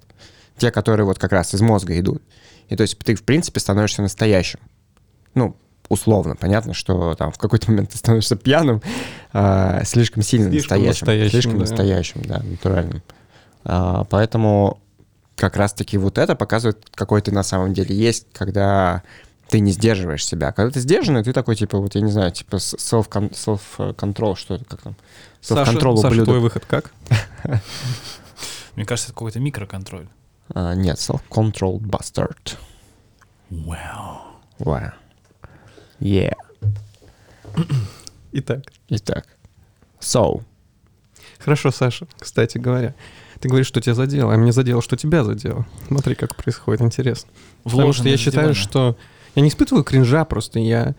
Те, которые вот как раз из мозга идут. И то есть ты, в принципе, становишься настоящим. Ну, условно, понятно, что там в какой-то момент ты становишься пьяным, а, слишком сильно Слишком настоящим. настоящим, слишком да. настоящим, да, натуральным. А, поэтому как раз-таки вот это показывает, какой ты на самом деле есть, когда ты не сдерживаешь себя. А Когда ты сдержанный, ты такой, типа, вот я не знаю, типа self-control, что это, как там? Саша, Self-control Саша, ублюдок. твой выход как? Мне кажется, это какой-то микроконтроль. А, нет, self-control bastard. Вау. Wow. Yeah. Итак. Итак. So. Хорошо, Саша, кстати говоря. Ты говоришь, что тебя задело, а мне задело, что тебя задело. Смотри, как происходит, интересно. Потому что я считаю, что я не испытываю кринжа, просто я...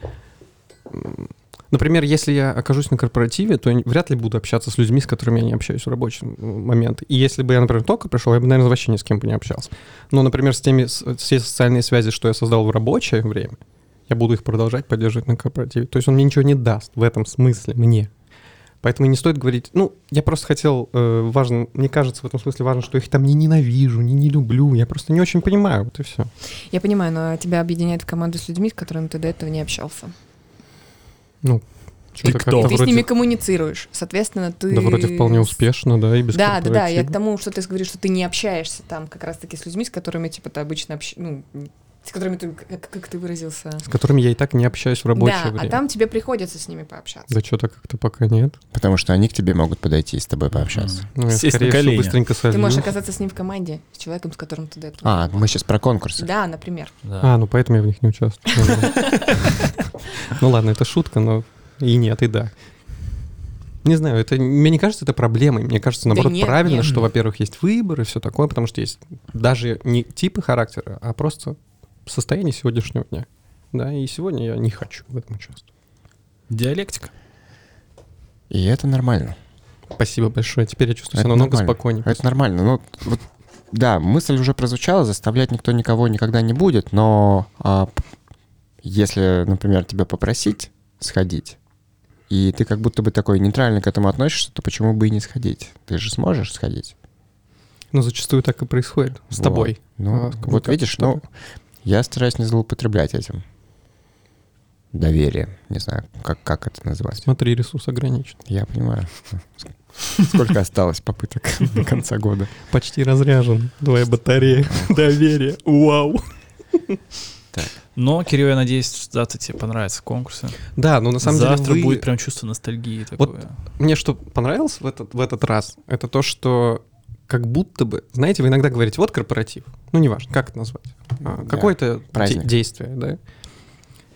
Например, если я окажусь на корпоративе, то я вряд ли буду общаться с людьми, с которыми я не общаюсь в рабочий момент. И если бы я, например, только пришел, я бы, наверное, вообще ни с кем бы не общался. Но, например, с теми с- все социальные связи, что я создал в рабочее время, я буду их продолжать поддерживать на корпоративе. То есть он мне ничего не даст в этом смысле, мне. Поэтому не стоит говорить, ну, я просто хотел, э, важно, мне кажется, в этом смысле важно, что я их там не ненавижу, не, не люблю, я просто не очень понимаю, вот и все. Я понимаю, но тебя объединяет в команду с людьми, с которыми ты до этого не общался. Ну, что-то кто? ты с вроде- ними коммуницируешь, соответственно, ты... Да, вроде вполне успешно, да, и без Да, да, да, я к тому, что ты говоришь, что ты не общаешься там как раз-таки с людьми, с которыми, типа, ты обычно общ... ну, с которыми ты, как, как ты выразился? С которыми я и так не общаюсь в рабочее да, время. а там тебе приходится с ними пообщаться. Да что-то как-то пока нет. Потому что они к тебе могут подойти и с тобой пообщаться. Ну, я, Сесть скорее всего, быстренько Ты солью. можешь оказаться с ним в команде, с человеком, с которым ты до этого... А, мы сейчас про конкурсы. Да, например. Да. А, ну поэтому я в них не участвую. Ну ладно, это шутка, но и нет, и да. Не знаю, это мне не кажется это проблемой. Мне кажется, Да наоборот, нет, правильно, нет. что, во-первых, есть выбор и все такое, потому что есть даже не типы характера, а просто состояние сегодняшнего дня. Да, и сегодня я не хочу в этом участвовать. Диалектика. И это нормально. Спасибо большое. Теперь я чувствую себя Это намного нормально. спокойнее. Это нормально. Ну, вот, да, мысль уже прозвучала, заставлять никто никого никогда не будет, но а, если, например, тебя попросить сходить, и ты как будто бы такой нейтрально к этому относишься, то почему бы и не сходить? Ты же сможешь сходить. Но зачастую так и происходит с Вот. тобой. Ну, А, вот видишь, ну, я стараюсь не злоупотреблять этим. Доверие, не знаю, как, как это назвать. Смотри, ресурс ограничен. Я понимаю. Сколько осталось попыток до конца года? Почти разряжен. Твоя батарея. Доверие. Вау. Но, Кирилл, я надеюсь, завтра тебе понравятся конкурсы. Да, но на самом завтра деле вы- будет прям чувство ностальгии Вот такое. Мне что понравилось в этот, в этот раз, это то, что как будто бы, знаете, вы иногда говорите, вот корпоратив, ну неважно, как это назвать, а, Да, какое-то де- праздник. действие, да,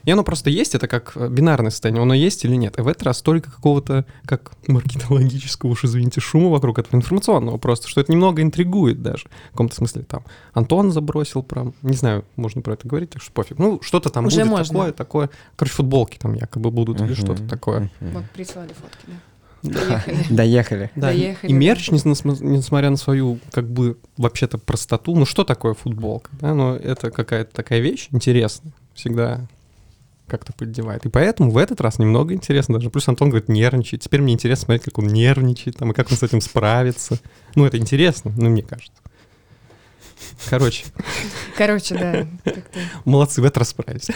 и оно просто есть, это как э, бинарное состояние, оно есть или нет. И в этот раз только какого-то, как маркетологического, уж извините, шума вокруг этого информационного просто, что это немного интригует даже. В каком-то смысле там Антон забросил прям, не знаю, можно про это говорить, так что пофиг. Ну, что-то там Уже будет можно. такое, такое. Короче, футболки там якобы будут или Мгм. что-то такое. Вот прислали фотки, да. Доехали. Доехали. Да, и- Доехали, и мерч, несмотря на свою, как бы, вообще-то простоту, ну что такое футболка, да, но это какая-то такая вещь интересная, всегда как-то поддевает. И поэтому в этот раз немного интересно даже. Плюс Антон говорит, нервничает. Теперь мне интересно смотреть, как он нервничает, там, и как он с этим справится. Ну, это интересно, ну, мне кажется. Короче, Короче, да, молодцы, в этот раз справились.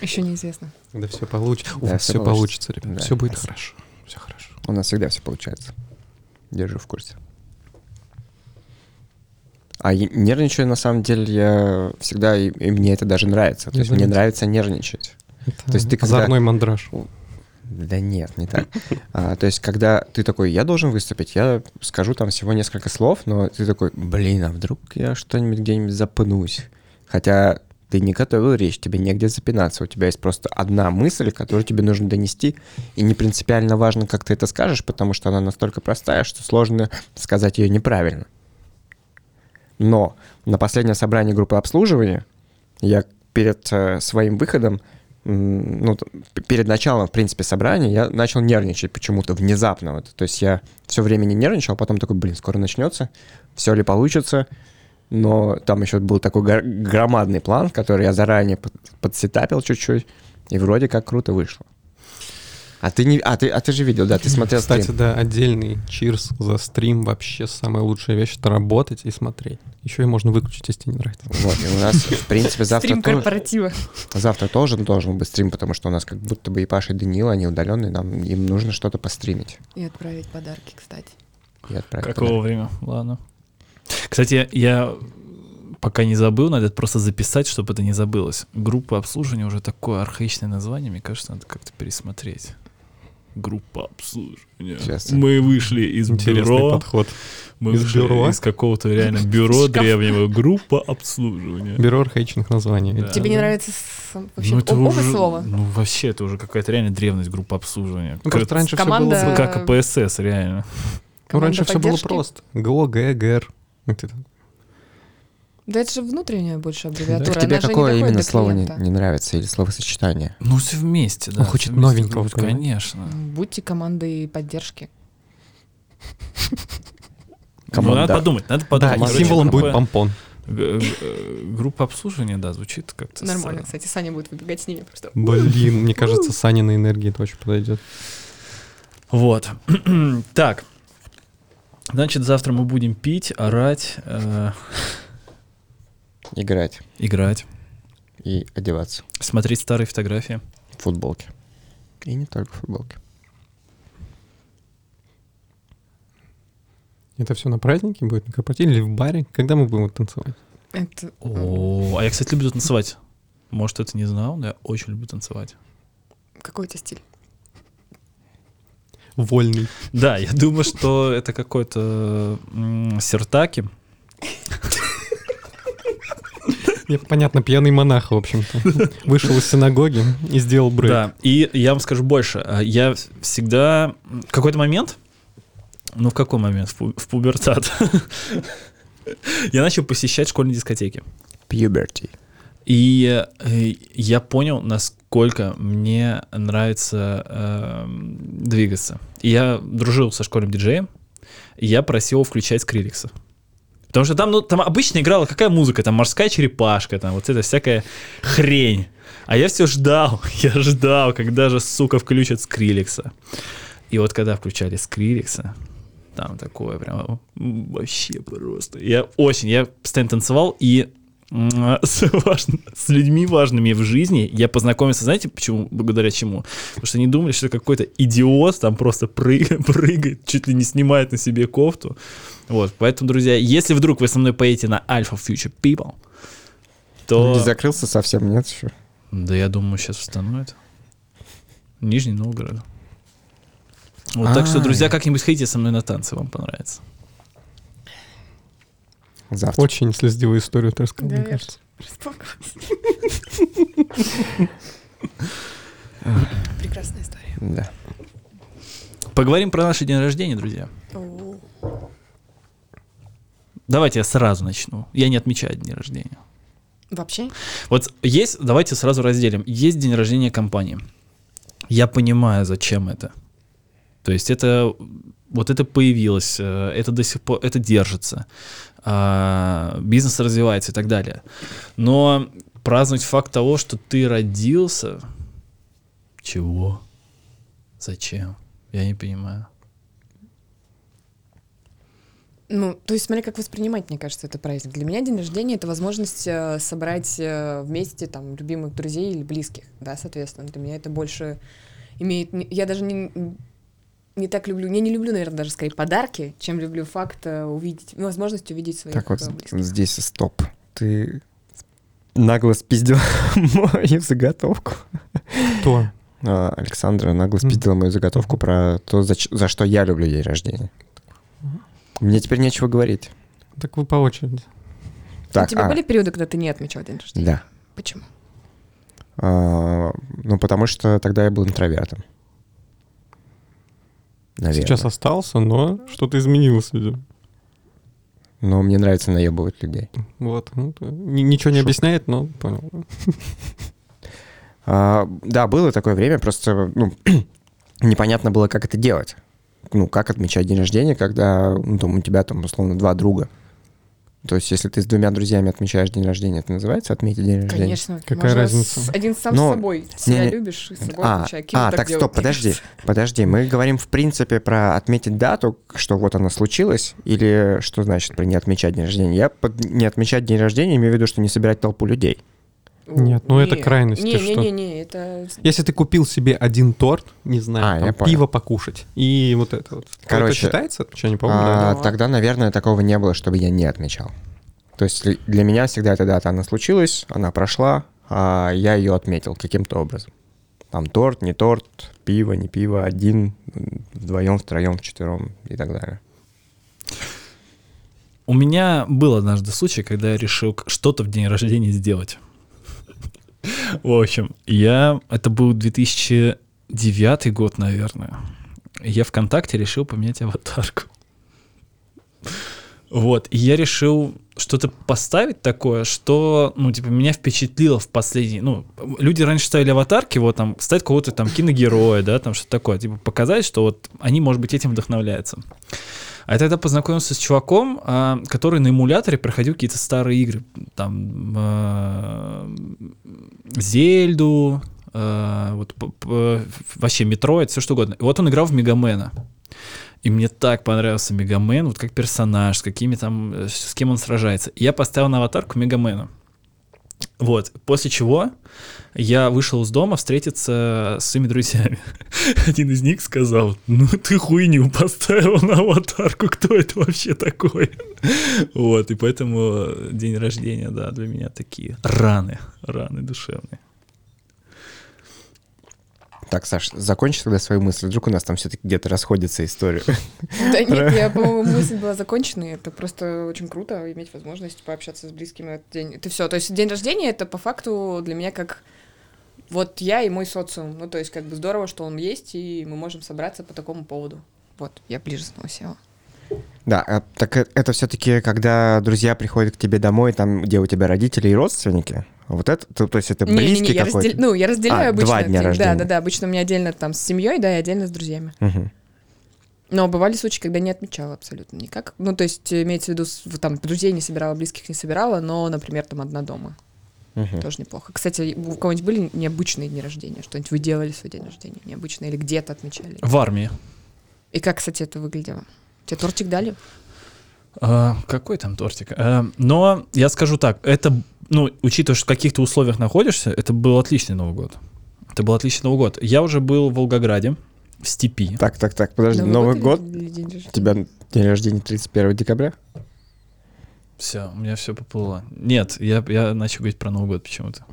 еще неизвестно. Да все получится. У вас все получится. ребят. Все будет хорошо. Все хорошо. У нас всегда все получается. Держу в курсе. А нервничаю, на самом деле, я всегда, и, и мне это даже нравится. То есть мне нравится нервничать. Это есть ты когда- мандраж. Да нет, не так. А, то есть, когда ты такой, я должен выступить, я скажу там всего несколько слов, но ты такой, блин, а вдруг я что-нибудь где-нибудь запнусь? Хотя ты не готовил речь, тебе негде запинаться, у тебя есть просто одна мысль, которую тебе нужно донести, и не принципиально важно, как ты это скажешь, потому что она настолько простая, что сложно сказать ее неправильно. Но на последнее собрание группы обслуживания я перед э, своим выходом, ну, перед началом, в принципе, собрания, я начал нервничать почему-то внезапно. Вот. То есть я все время не нервничал, а потом такой, блин, скоро начнется, все ли получится. Но там еще был такой громадный план, который я заранее под- подсетапил чуть-чуть, и вроде как круто вышло. А ты не, а ты, а ты же видел, да, ты смотрел Кстати, стрим. да, отдельный чирс за стрим. Вообще самая лучшая вещь — это работать и смотреть. Еще и можно выключить, если тебе не нравится. Вот, и у нас, в принципе, завтра Стрим корпоратива. завтра тоже должен быть стрим, потому что у нас как будто бы и Паша, и Данила, они удаленные, нам им нужно что-то постримить И отправить подарки, кстати. и отправить. Какого время? Ладно. Кстати, я пока не забыл, надо это просто записать, чтобы это не забылось. Группа обслуживания уже такое архаичное название, мне кажется, надо как-то пересмотреть. Группа обслуживания. Интересно. Мы вышли из Интересный бюро. подход. Мы Из вышли бюро? из какого-то реально бюро Шкаф. древнего. Группа обслуживания. Бюро архаичных названий. Да. Тебе не нравится с- вообще Ну, это об- оба уже- слова? Ну, вообще, это уже какая-то реально древность группа обслуживания. Ну, просто раньше Команда- все было... Как КПСС, реально. Ну, раньше Команда все было поддержки? просто. ГО, Г, ГР. Вот это. Да это же внутренняя больше аббревиатура. Так тебе она какое именно слово не, не нравится или словосочетание? Ну, все вместе, да. Он хочет вместе новенького, понимаешь? Конечно. Будьте командой поддержки. Ну, надо подумать, надо Да, подумать. и Короче, символом будет помпон. г- Группа обслуживания, да, звучит как-то... Нормально, кстати, Саня будет выбегать с ними просто. Блин, мне кажется, Санина энергия это очень подойдет. Вот. так. Значит, завтра мы будем пить, орать, э, Играть играть, и одеваться смотреть старые фотографии. в футболке. И не только в футболке. Это все на празднике будет, на корпоративе или в баре? Когда мы будем танцевать? Это... О, а я, кстати, люблю танцевать. Может, это не знал, но я очень люблю танцевать. Какой у тебя стиль? Вольный. Да, я думаю, что это какой-то сертаки. Я, понятно, пьяный монах, в общем-то. Вышел из синагоги и сделал брейк. Да, и я вам скажу больше. Я всегда... В какой-то момент, ну в какой момент? В, пу- в пубертат. Я начал посещать школьные дискотеки. Puberty. И э, я понял, насколько мне нравится эм, двигаться. И я дружил со школьным диджеем, и я просил включать Скриликса. Потому что там, ну, там обычно играла какая музыка, там морская черепашка, там вот эта всякая хрень. А я все ждал, я ждал, когда же, сука, включат Скриликса. И вот когда включали Скриликса, там такое прям вообще просто. Я очень, я постоянно танцевал, и с, важн- с людьми важными в жизни я познакомился, знаете, почему, благодаря чему? Потому что они думали, что какой-то идиот там просто прыг- прыгает, чуть ли не снимает на себе кофту. Вот, поэтому, друзья, если вдруг вы со мной поедете на Alpha Future People, то... Не закрылся совсем, нет еще? Да я думаю, сейчас установят. Нижний Новгород. Вот так что, друзья, как-нибудь ходите со мной на танцы, вам понравится. Завтра. Очень слезливую историю ты рассказал, Да, мне кажется. Прекрасная история. Да. Поговорим про наш день рождения, друзья. Давайте я сразу начну. Я не отмечаю день рождения. Вообще? Вот есть, давайте сразу разделим. Есть день рождения компании. Я понимаю, зачем это. То есть это вот это появилось, э, это до сих пор, это держится, а, бизнес развивается и так далее. Но праздновать факт того, что ты родился, чего? Зачем? Я не понимаю. Ну, то есть, смотри, как воспринимать, мне кажется, это праздник. Для меня день рождения — это возможность э, собрать э, вместе там любимых друзей или близких, да, соответственно. Для меня это больше имеет... Я даже не, не так люблю... Я не люблю, наверное, даже скорее подарки, чем люблю факт э, увидеть, ну, возможность увидеть своих Так вот, э, близких. здесь стоп. Ты нагло спиздил мою заготовку. Кто? А, Александра нагло спиздила мою заготовку про то, за, за что я люблю день рождения. Мне теперь нечего говорить. Так вы по очереди. Так, У тебя а, были периоды, когда ты не отмечал день рождения? Да. Почему? А, ну, потому что тогда я был интровертом. Наверное. Сейчас остался, но что-то изменилось, видимо. Но мне нравится наебывать людей. Вот. ну, ничего не Шутка. объясняет, но понял. А, да, было такое время, просто ну, непонятно было, как это делать. Ну, как отмечать день рождения, когда ну, там, у тебя там, условно, два друга. То есть, если ты с двумя друзьями отмечаешь день рождения, это называется отметить день рождения? Конечно. Какая Можно разница? с- один сам Ну, с собой. Себя не-не. любишь, и с собой А, отмечай. Кирилл а так так, делает, стоп, подожди, подожди. Мы говорим, в принципе, про отметить дату, что вот она случилась, или что значит про не отмечать день рождения? Я под не отмечать день рождения имею в виду, что не собирать толпу людей. Нет, ну это Не, крайности, Не, что? не, не, не, это Если ты купил себе один торт, не знаю, А, там, пиво покушать, и вот это вот. Короче, это считается? Что, не помню, А, да? да. тогда, наверное, такого не было, чтобы я не отмечал. То есть для меня всегда эта дата, она случилась, она прошла, а я ее отметил каким-то образом. Там торт, не торт, пиво, не пиво, один, вдвоем, втроем, вчетвером и так далее. У меня был однажды случай, когда я решил что-то в день рождения сделать. В общем, я... Это был 2009 год, наверное. Я ВКонтакте решил поменять аватарку. Вот, и я решил что-то поставить такое, что, ну, типа, меня впечатлило в последний... Ну, люди раньше ставили аватарки, вот там, ставить кого-то там киногероя, да, там что-то такое, типа, показать, что вот они, может быть, этим вдохновляются. А я тогда познакомился с чуваком, а, который на эмуляторе проходил какие-то старые игры. Там а, Зельду, а, вот, вообще Метроид, все что угодно. И вот он играл в Мегамена. И мне так понравился Мегамен, вот как персонаж, с какими там, с кем он сражается. И я поставил на аватарку Мегамена. Вот, после чего я вышел из дома встретиться с своими друзьями. Один из них сказал, ну ты хуйню поставил на аватарку, кто это вообще такой? Вот, и поэтому день рождения, да, для меня такие раны, раны душевные. Так, Саш, закончи тогда свою мысль. Вдруг у нас там все-таки где-то расходится история. Да нет, я, по-моему, мысль была закончена. Это просто очень круто иметь возможность пообщаться с близкими в этот день. Это все. То есть день рождения это по факту для меня как вот я и мой социум. Ну, то есть как бы здорово, что он есть, и мы можем собраться по такому поводу. Вот, я ближе снова села. Да, а так э- это все-таки, когда друзья приходят к тебе домой, там, где у тебя родители и родственники. Вот это, то, то есть это Не-не-не, близкий я какой-то. раздел- Ну, я разделяю А, обычно. два дня рождения. Да, да, да. Обычно у меня отдельно там с семьей, да, и отдельно с друзьями. Мгм. Но бывали случаи, когда не отмечала абсолютно никак. Ну, то есть, имеется в виду, там, друзей не собирала, близких не собирала, но, например, там одна дома. Мгм. Тоже неплохо. Кстати, у кого-нибудь были необычные дни рождения? Что-нибудь вы делали свой день рождения необычно или где-то отмечали? В армии. И как, кстати, это выглядело? Тебе тортик дали? А, какой там тортик? А, но я скажу так, это, ну, учитывая, что в каких-то условиях находишься, это был отличный Новый год. Это был отличный Новый год. Я уже был в Волгограде, в степи. Так, так, так, подожди, Новый, год? день рождения? У тебя день рождения 31 декабря? Все, у меня все поплыло. Нет, я, я начал говорить про Новый год почему-то.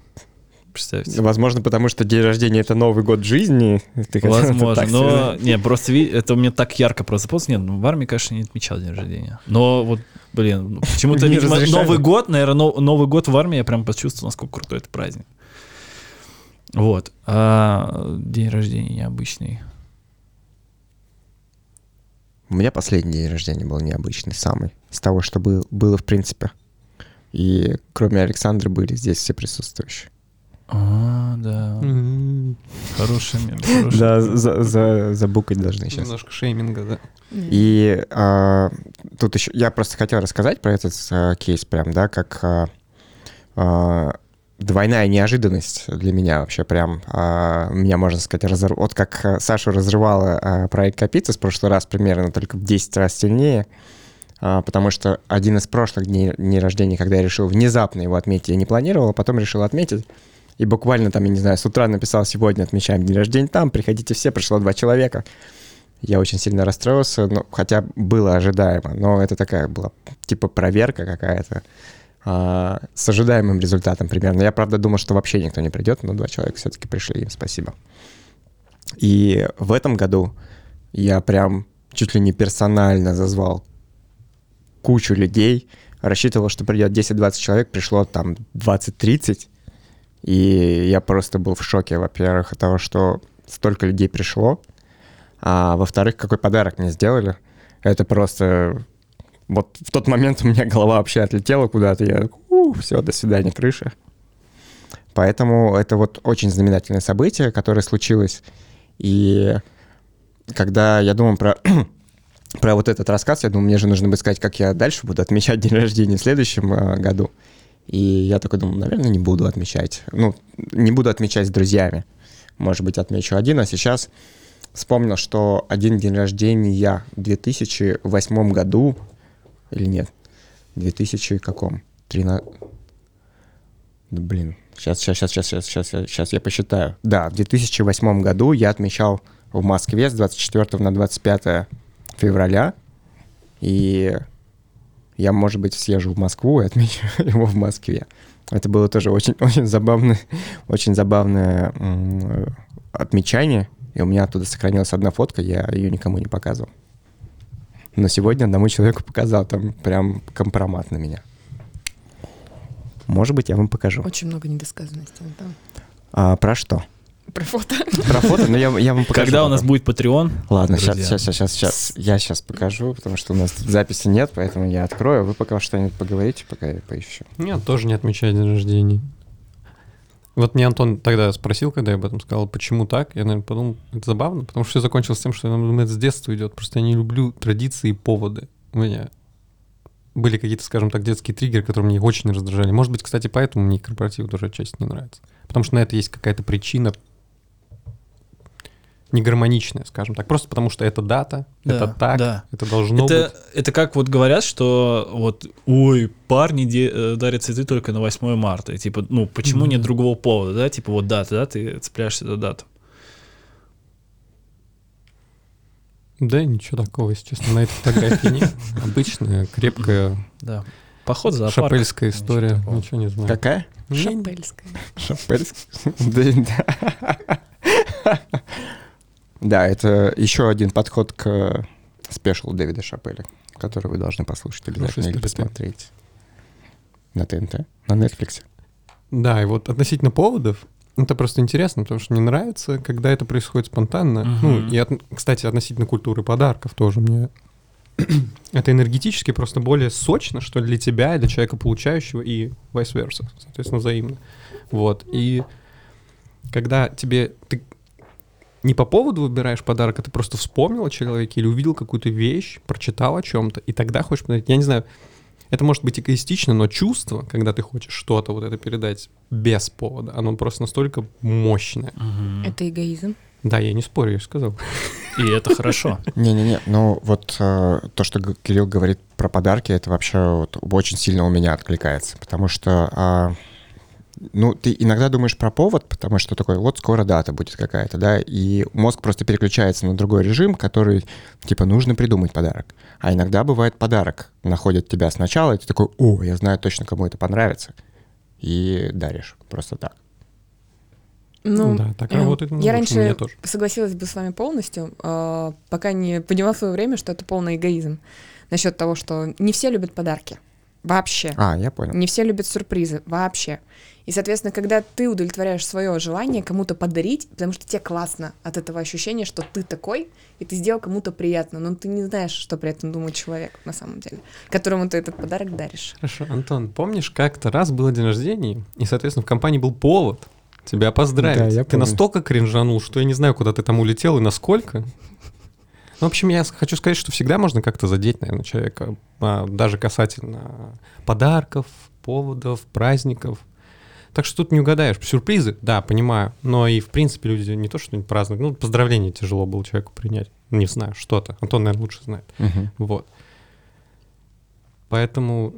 Представьте. Возможно, потому что день рождения это Новый год жизни. Ты Возможно, но не, просто это у меня так ярко просто запомнилось. Нет, ну, в армии, конечно, не отмечал день рождения. Но вот, блин, ну, почему-то, Не видимо, разрешали. Новый год, наверное, Новый год в армии я прям почувствовал, насколько крутой это праздник. Вот. А день рождения необычный. У меня последний день рождения был необычный, самый. Из того, что был, было в принципе. И кроме Александра были здесь все присутствующие. А, да. М, Хороший мем. хороший. Да, за, за- забукать должны сейчас. Немножко шейминга, да. И а, тут еще я просто хотел рассказать про этот а, кейс прям, да, как а, а, двойная неожиданность для меня вообще прям. а, меня, можно сказать, разор... вот как Сашу разрывала а, проект Капица с прошлый раз примерно, только в 10 раз сильнее. а, потому что один из прошлых дней, дней рождения, когда я решил внезапно его отметить, я не планировал, а потом решил отметить. И буквально там, я не знаю, с утра написал, сегодня отмечаем день рождения там, приходите все, пришло два человека. Я очень сильно расстроился, но, хотя было ожидаемо, но это такая была типа проверка какая-то а, с ожидаемым результатом примерно. Я, правда, думал, что вообще никто не придет, но два человека все-таки пришли, им спасибо. И в этом году я прям чуть ли не персонально зазвал кучу людей, рассчитывал, что придет 10-20 человек, пришло там 20-30, и я просто был в шоке, во-первых, от того, что столько людей пришло, а во-вторых, какой подарок мне сделали. Это просто... Вот в тот момент у меня голова вообще отлетела куда-то. Я все, до свидания, крыша. Поэтому это вот очень знаменательное событие, которое случилось. И когда я думал про, про вот этот рассказ, я думаю, мне же нужно бы сказать, как я дальше буду отмечать день рождения в следующем э, году. И я такой думаю, наверное, не буду отмечать. Ну, не буду отмечать с друзьями. Может быть, отмечу один, а сейчас вспомнил, что один день рождения в 2008 году, или нет, 2000 каком? 13... Да, блин, сейчас, сейчас, сейчас, сейчас, сейчас, сейчас, сейчас я посчитаю. Да, в 2008 году я отмечал в Москве с 24 на 25 февраля. И Я, может быть, съезжу в Москву и отмечу его в Москве. Это было тоже очень, очень забавное, очень забавное отмечание. И у меня оттуда сохранилась одна фотка, я ее никому не показывал. Но сегодня одному человеку показал, там прям компромат на меня. Может быть, я вам покажу. Очень много недосказанностей. Антон. А, про что? Про фото. Про фото? Ну, я, я вам покажу. Когда у нас будет Patreon, Ладно, сейчас, сейчас, сейчас, сейчас. Я сейчас покажу, потому что у нас тут записи нет, поэтому я открою. Вы пока что-нибудь поговорите, пока я поищу. Нет, тоже не отмечаю день рождения. Вот мне Антон тогда спросил, когда я об этом сказал, почему так. Я, наверное, подумал, это забавно, потому что все закончилось тем, что ну, это с детства идет. Просто я не люблю традиции и поводы. У меня были какие-то, скажем так, детские триггеры, которые мне очень раздражали. Может быть, кстати, поэтому мне корпоративы тоже отчасти не нравится. Потому что на это есть какая-то причина негармоничная, скажем так. Просто потому что это дата, Да, это так, да. это должно это, быть. это как вот говорят, что вот, ой, парни де- э, дарят цветы только на 8 марта. И типа, ну, почему Мгм. нет другого повода, да? Типа, вот дата, да, ты цепляешься за дату. Да, ничего такого, если честно, на этой фотографии нет. Обычная, крепкая, Да. Поход за шапельская Ничего история. такого. Ничего не знаю. Какая? Шапельская. Шапельский. Да, да. Это еще один подход к спешл Дэвида Шапеля, который вы должны послушать обязательно или посмотреть. На ТНТ, на Netflix. Да, и вот относительно поводов, это просто интересно, потому что мне нравится, когда это происходит спонтанно. Мгм. Ну, и, от- кстати, относительно культуры подарков тоже мне это энергетически просто более сочно, что ли, для тебя, и для человека получающего, и vice versa, соответственно, взаимно. Вот, и когда тебе, ты не по поводу выбираешь подарок, а ты просто вспомнил о человеке или увидел какую-то вещь, прочитал о чем-то, и тогда хочешь подарить. Я не знаю, это может быть эгоистично, но чувство, когда ты хочешь что-то вот это передать без повода, оно просто настолько мощное. Это эгоизм. Да, я не спорю, я же сказал. И это хорошо. Не-не-не, ну вот э, то, что Кирилл говорит про подарки, это вообще вот очень сильно у меня откликается, потому что, а, ну, ты иногда думаешь про повод, потому что такой, вот скоро дата будет какая-то, да, и мозг просто переключается на другой режим, который, типа, нужно придумать подарок. А иногда бывает подарок, находит тебя сначала, и ты такой, о, я знаю точно, кому это понравится, и даришь просто так. Ну, да, так э, работает. ну, Я раньше тоже. согласилась бы с вами полностью, э, пока не поняла в свое время, что это полный эгоизм. Насчет того, что не все любят подарки. Вообще. А, я понял. Не все любят сюрпризы. Вообще. И, соответственно, когда ты удовлетворяешь свое желание кому-то подарить, потому что тебе классно от этого ощущения, что ты такой, и ты сделал кому-то приятно, но ты не знаешь, что при этом думает человек на самом деле, которому ты этот подарок даришь. Хорошо, Антон, помнишь, как-то раз было день рождения, и, соответственно, в компании был повод тебя поздравить. Да, я ты помню. настолько кринжанул, что я не знаю, куда ты там улетел и насколько. Ну, в общем, я хочу сказать, что всегда можно как-то задеть, наверное, человека, а, даже касательно подарков, поводов, праздников. Так что тут не угадаешь. Сюрпризы, да, понимаю. Но и, в принципе, люди не то, что не празднуют. Ну, поздравление тяжело было человеку принять. Не знаю, что-то. Антон, наверное, лучше знает. Мгм. Вот. Поэтому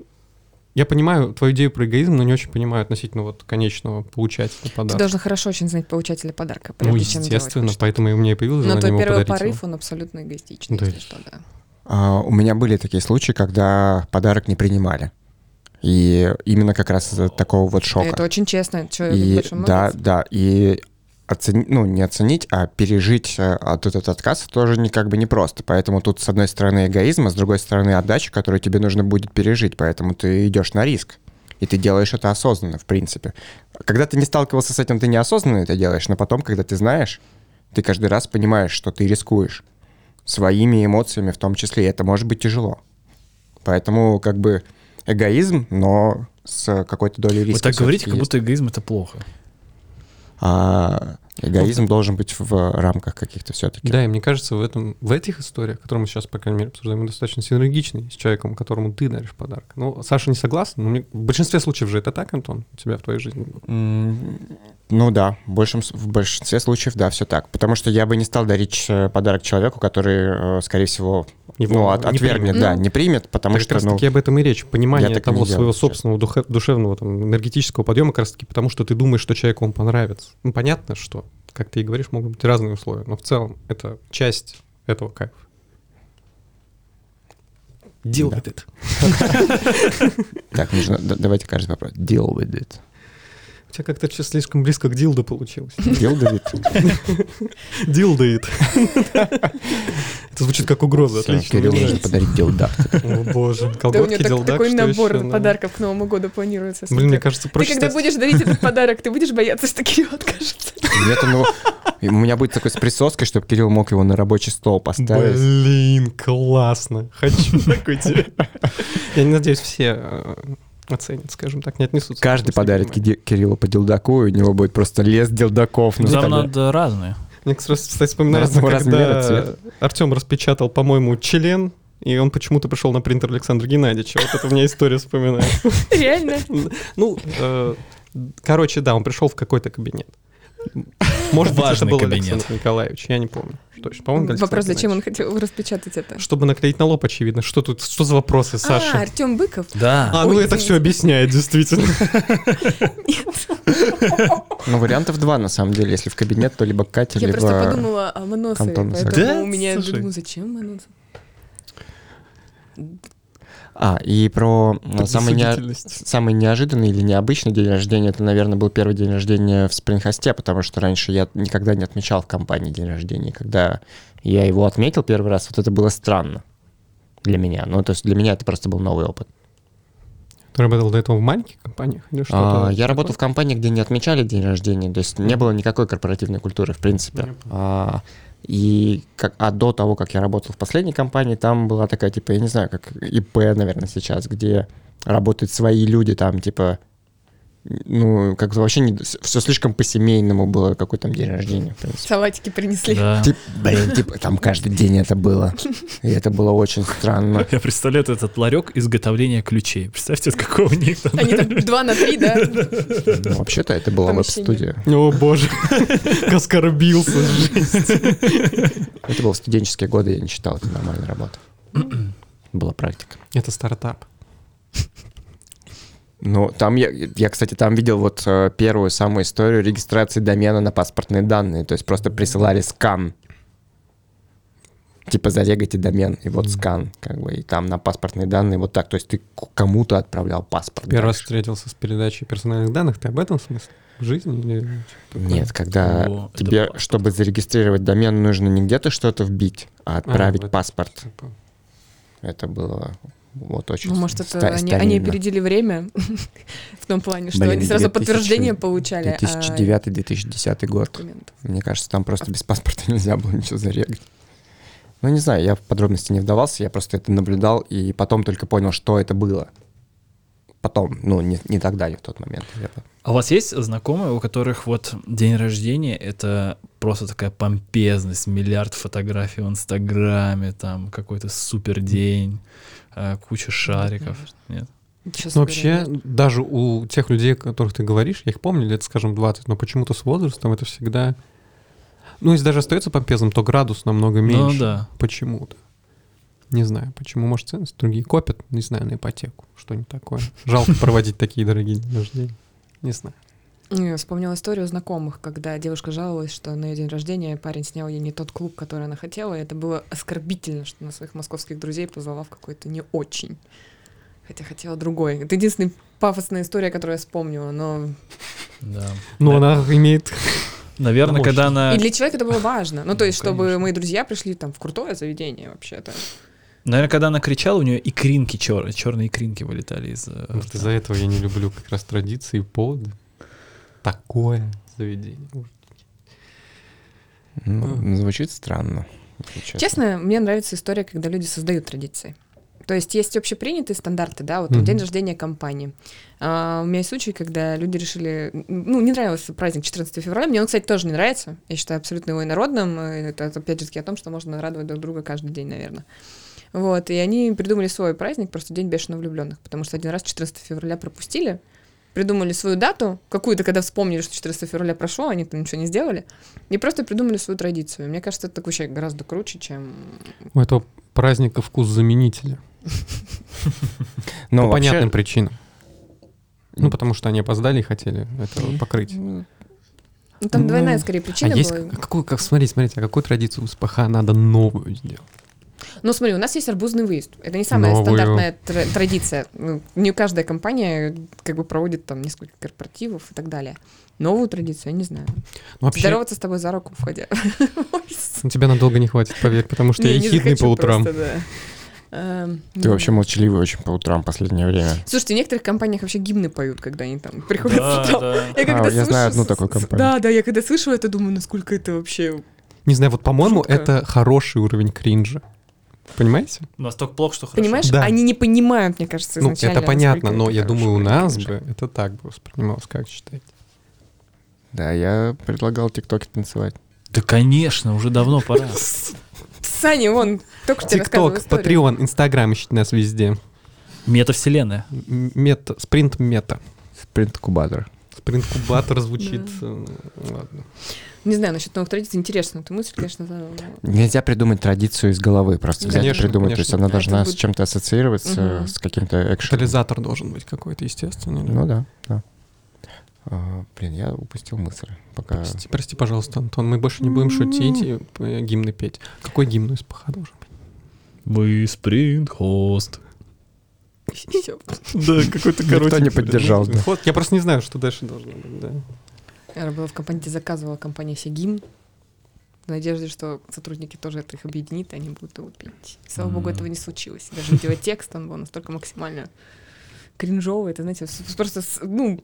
я понимаю твою идею про эгоизм, но не очень понимаю относительно вот конечного получателя Ты подарка. должен хорошо очень знать получателя подарка, Ну, чем делать естественно, что-то. поэтому и у меня и появилось Но твой ему первый порыв, его. он абсолютно эгоистичный, Да если что, да. А, у меня были такие случаи, когда подарок не принимали. И именно как раз из-за такого вот шока. Это очень честно. Человек И большой да, да, и оцени- ну, не оценить, а пережить э, от этот отказ тоже не как бы непросто. Поэтому тут, с одной стороны, эгоизм, а с другой стороны, отдача, которую тебе нужно будет пережить. Поэтому ты идешь на риск. И ты делаешь это осознанно, в принципе. Когда ты не сталкивался с этим, ты неосознанно это делаешь, но потом, когда ты знаешь, ты каждый раз понимаешь, что ты рискуешь своими эмоциями в том числе, и это может быть тяжело. Поэтому как бы эгоизм, но с какой-то долей риска. Вы так говорите, как будто эгоизм это плохо. А эгоизм должен быть в рамках каких-то все-таки. Да, и мне кажется, в, этом, в этих историях, которые мы сейчас, по крайней мере, обсуждаем, мы достаточно синергичны с человеком, которому ты даришь подарок. Ну, Саша не согласна, но мне- в большинстве случаев же это так, Антон, у тебя в твоей жизни. Ну да, в, большем, в большинстве случаев, да, все так. Потому что я бы не стал дарить э, подарок человеку, который, э, скорее всего, Его ну, от- не отвергнет, примет. да, Ну, не примет, потому так что, как раз ну, таки об этом и речь. Понимание того своего делаю, собственного духа- душевного, там, энергетического подъема как раз таки потому, что ты думаешь, что человеку он понравится. Ну, понятно, что, как ты и говоришь, могут быть разные условия, но в целом это часть этого кайфа. Deal Да. with it. Так, нужно, да- давайте каждый вопрос. Deal with it. Тебя как-то все слишком близко к дилду получилось. It. Дилдает. Это звучит как угроза, отлично. Кирилл нравится. подарить дилдак. О боже, колготки, дилдак, такой набор подарков к Новому году планируется. Блин, мне кажется, Ты проще когда стать- будешь дарить этот подарок, ты будешь бояться, что Кирилл откажется. Нет, ну, у меня будет такой с присоской, чтобы Кирилл мог его на рабочий стол поставить. Блин, классно. Хочу такой тебе. Я не надеюсь, все э, оценят, скажем так, не отнесутся. Каждый подарит с вниманием. Ки- Кириллу по дилдаку, и у него будет просто лес дилдаков. Ну, Там столе. надо разные. Мне, кстати, вспоминается, Разного размера, когда. Артем распечатал, по-моему, член, и он почему-то пришел на принтер Александра Геннадьевича. Вот это у меня история вспоминается. Реально. Ну, э, короче, да, он пришел в какой-то кабинет. Может быть, это был кабинет. Александр Николаевич, я не помню. Точно, по-моему, Вопрос, зачем он хотел распечатать это? Чтобы наклеить на лоб, очевидно. Что тут, что за вопросы, А, Саша? Артем Быков? Да. А, ну Ой, это извините. все объясняет, действительно. Ну, вариантов два, на самом деле. Если в кабинет, то либо Катя, Я либо... просто подумала о Антон поэтому у меня, думаю, зачем Моносов? А, и про самый, Предосудительность. самый неожиданный или необычный день рождения, это, наверное, был первый день рождения в Спрингхосте, потому что раньше я никогда не отмечал в компании день рождения. Когда я его отметил первый раз, вот это было странно для меня. Ну, то есть для меня это просто был новый опыт. Ты работал до этого в маленьких компаниях или что-то? А, я работал в компании, где не отмечали день рождения, то есть не было никакой корпоративной культуры, в принципе. А, и как, а до того, как я работал в последней компании, там была такая, типа, я не знаю, как ИП, наверное, сейчас, где работают свои люди, там, типа, ну, как вообще не, все слишком по-семейному было, какой там день рождения, в принципе. Салатики принесли. Да. Тип- блин, типа, там каждый день это было. И это было очень странно. Я представляю этот ларек изготовления ключей. Представьте, от какого у них там... Они там два на три, да? Ну, вообще-то это была веб-студия. О боже, как оскорбился, жесть. Это было в студенческие годы, я не считал это нормальной работой. Была практика. Это стартап. Ну, там я, я, кстати, там видел вот э, первую самую историю регистрации домена на паспортные данные. То есть просто присылали скан. Типа зарегайте домен, и вот скан, как бы, и там на паспортные данные вот так. То есть ты к- кому-то отправлял паспорт. Первый раз дальше. встретился с передачей персональных данных. Ты об этом смысле? В жизни? Или... Нет, когда О, это тебе, чтобы зарегистрировать домен, нужно не где-то что-то вбить, а отправить вот. паспорт. Типа, Это было вот очень Ну, может, это они, они опередили время в том плане, что Блин, они сразу 2000 подтверждение получали. а 2009-2010 год. документов. Мне кажется, там просто без паспорта нельзя было ничего зарегать. Ну, не знаю, я в подробности не вдавался, я просто это наблюдал, и потом только понял, что это было. Потом, ну, не, не тогда, не в тот момент. наверное. А у вас есть знакомые, у которых вот день рождения — это просто такая помпезность, миллиард фотографий в Инстаграме, там какой-то супер день, э, куча шариков? Нет? Честно Ну, вообще, говоря, нет. даже у тех людей, о которых ты говоришь, я их помню лет, скажем, 20, но почему-то с возрастом это всегда... Ну, если даже остается помпезным, то градус намного меньше. Ну да. Почему-то. Не знаю, почему, может, ценность. Другие копят, не знаю, на ипотеку. Что-нибудь такое. Жалко проводить такие дорогие дни рождения. Не знаю. Я вспомнила историю знакомых, когда девушка жаловалась, что на ее день рождения парень снял ей не тот клуб, который она хотела, и это было оскорбительно, что она своих московских друзей позвала в какой-то не очень. Хотя хотела другой. Это единственная пафосная история, которую я вспомнила, но... Да. Ну, Да. она имеет... Наверное, Мощно. когда она... И для человека это было важно. Ну, то есть, Ну, чтобы мои друзья пришли там в крутое заведение вообще-то. Наверное, когда она кричала, у нее икринки черные, черные икринки вылетали из... э, Вот рта. из-за этого я не люблю как раз традиции и поводы. Такое заведение. Ну, звучит странно. если Честно, мне нравится история, когда люди создают традиции. То есть есть общепринятые стандарты, да, вот Мгм. день рождения компании. А, у меня есть случай, когда люди решили, ну, не нравился праздник 14 февраля, мне он, кстати, тоже не нравится, я считаю абсолютно его инородным, и это опять же таки о том, что можно радовать друг друга каждый день, наверное. Вот, и они придумали свой праздник, просто День бешено влюбленных, потому что один раз 14 февраля пропустили, придумали свою дату, какую-то, когда вспомнили, что 14 февраля прошло, они там ничего не сделали, и просто придумали свою традицию. Мне кажется, это вообще гораздо круче, чем У этого праздника вкус заменителя. Ну, По вообще- понятным причинам. Ну, потому что они опоздали и хотели это покрыть. Ну, там двойная, Ну, скорее, А причина есть была. как- какую, как, смотрите, смотрите, а какую традицию у СПХ надо новую сделать? Ну, смотри, у нас есть арбузный выезд. Это не самая Новую. стандартная тра- традиция. Ну, Не каждая компания как бы проводит там несколько корпоративов и так далее. Новую традицию, я не знаю. Ну, Вообще, Здороваться с тобой за руку, входя в офис. ну, тебя надолго не хватит, поверь, потому что я ехидный по утрам. Эм, Ты ну. вообще молчаливый очень по утрам в последнее время. Слушайте, в некоторых компаниях вообще гимны поют, когда они там приходят Да, с утра. да. Я, когда А, я знаю одну такую компанию. Да, да, я когда слышу это, думаю, насколько это вообще... Не знаю, вот, по-моему, это хороший уровень кринжа. Понимаете? Настолько плохо, что хорошо. Понимаешь, Да. они не понимают, мне кажется, Ну, изначально. это понятно, но это я думаю, у нас бы это так бы воспринималось, как считаете? Да, я предлагал тиктоки танцевать. Да, конечно, уже давно пора. Саня, вон, только что ТикТок. Patreon, Инстаграм ищите нас везде. Метавселенная. Мета, спринт мета. Спринт-кубатор. Спринт кубатор звучит. э, Ладно. Не знаю, насчет новых традиций, интересно. Эту мысль, конечно, ну, Нельзя придумать традицию из головы, просто взять Конечно, и придумать. То есть конечно. она должна Это с будет- чем-то ассоциироваться, Мгм. с каким-то экшеном. Катализатор должен быть какой-то, естественно. Ну да, да. А, блин, я упустил мысль. Пока... Прости, прости, пожалуйста, Антон, мы больше не будем шутить и э, гимны петь. Какой гимн из ПХ должен быть? Мы спринт-хост. Да, какой-то Никто не поддержал. да. Я просто не знаю, что дальше должно быть, да. Я была в компании, заказывала компания себе гимн. В надежде, что сотрудники тоже это их объединит, и они будут его петь. Слава богу, М. этого не случилось. Даже текст, он был настолько максимально кринжовый. Это, знаете, просто, ну,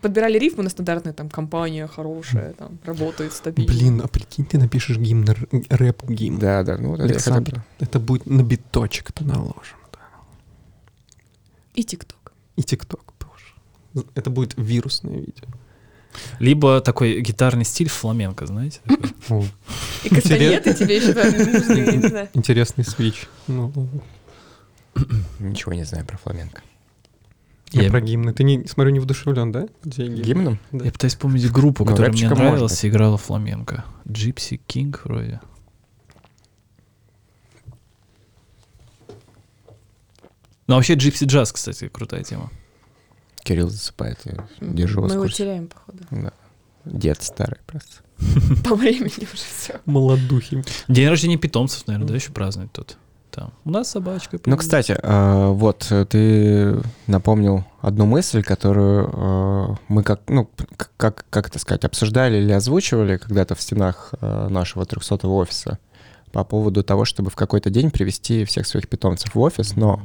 подбирали рифму на стандартную, там, компания хорошая, там, работает стабильно. Блин, а прикинь, ты напишешь гимн, рэп-гимн. Да, да, ну вот это Александр, хотя бы- это будет на биточек-то наложим. да. И ТикТок. И ТикТок, боже. Это будет вирусное видео. Либо такой гитарный стиль фламенко, знаете? И кастанеты тебе еще нужны, я не знаю. интересный свич. Ну, ладно. Ничего не знаю про фламенко. я Я- про гимны. Ты, не, смотрю, не вдушевлен, да? Гимном? Да. Я пытаюсь вспомнить группу, Ну, которая мне нравилась, играла фламенко. Gypsy King вроде. Ну, вообще Gypsy Jazz, кстати, крутая тема. Кирилл засыпает, я держу вас Мы его теряем, походу. Да. Дед старый просто. По времени уже все. Молодухи. День рождения питомцев, наверное, да, еще празднуют тут. Там. У нас собачка. Ну, кстати, э, вот э, ты напомнил одну мысль, которую э, мы как, ну, как, как это сказать, обсуждали или озвучивали когда-то в стенах нашего 300 офиса по поводу того, чтобы в какой-то день привести всех своих питомцев в офис, но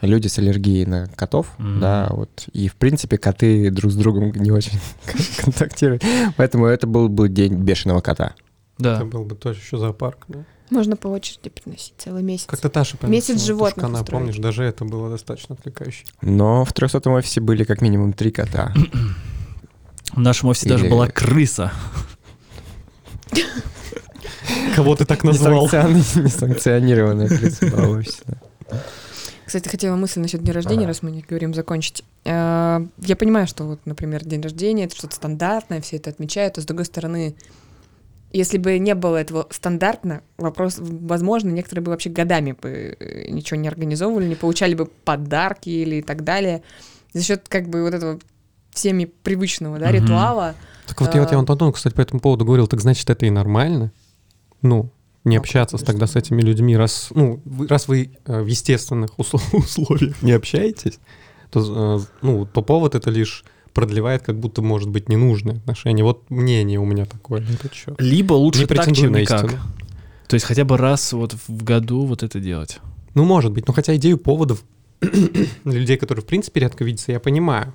люди с аллергией на котов, Мгм. да, вот, и, в принципе, коты друг с другом не очень контактируют, поэтому это был бы день бешеного кота. Да. Это был бы тоже еще зоопарк, да? Можно по очереди приносить целый месяц. Как-то Таша Месяц приносила животных тушкана, устроить. помнишь, даже это было достаточно отвлекающе. Но в 300 офисе были как минимум три кота. В нашем офисе даже Или- была крыса. Кого ты так назвал? Несанкциони- Несанкционированная крыса была в офисе. Кстати, хотела мысль насчет дня рождения, раз мы не говорим, закончить. Э, Я понимаю, что вот, например, день рождения — это что-то стандартное, все это отмечают, а с другой стороны, если бы не было этого стандартно, вопрос, возможно, некоторые бы вообще годами бы э, ничего не организовывали, не получали бы подарки или так далее. За счет как бы вот этого всеми привычного да, Мгм. ритуала. Так вот я вот я А. Антону, кстати, по этому поводу говорил, так значит, это и нормально. Ну, не общаться как, тогда с этими людьми, раз, ну, вы- раз вы э, в естественных усл- условиях не общаетесь, то, э, ну, то повод это лишь продлевает, как будто, может быть, ненужные отношения. Вот мнение у меня такое счет. Либо лучше Не так, чем никак. истину. То есть хотя бы раз вот в году вот это делать. Ну, может быть. Но хотя идею поводов для людей, которые, в принципе, редко видятся, я понимаю.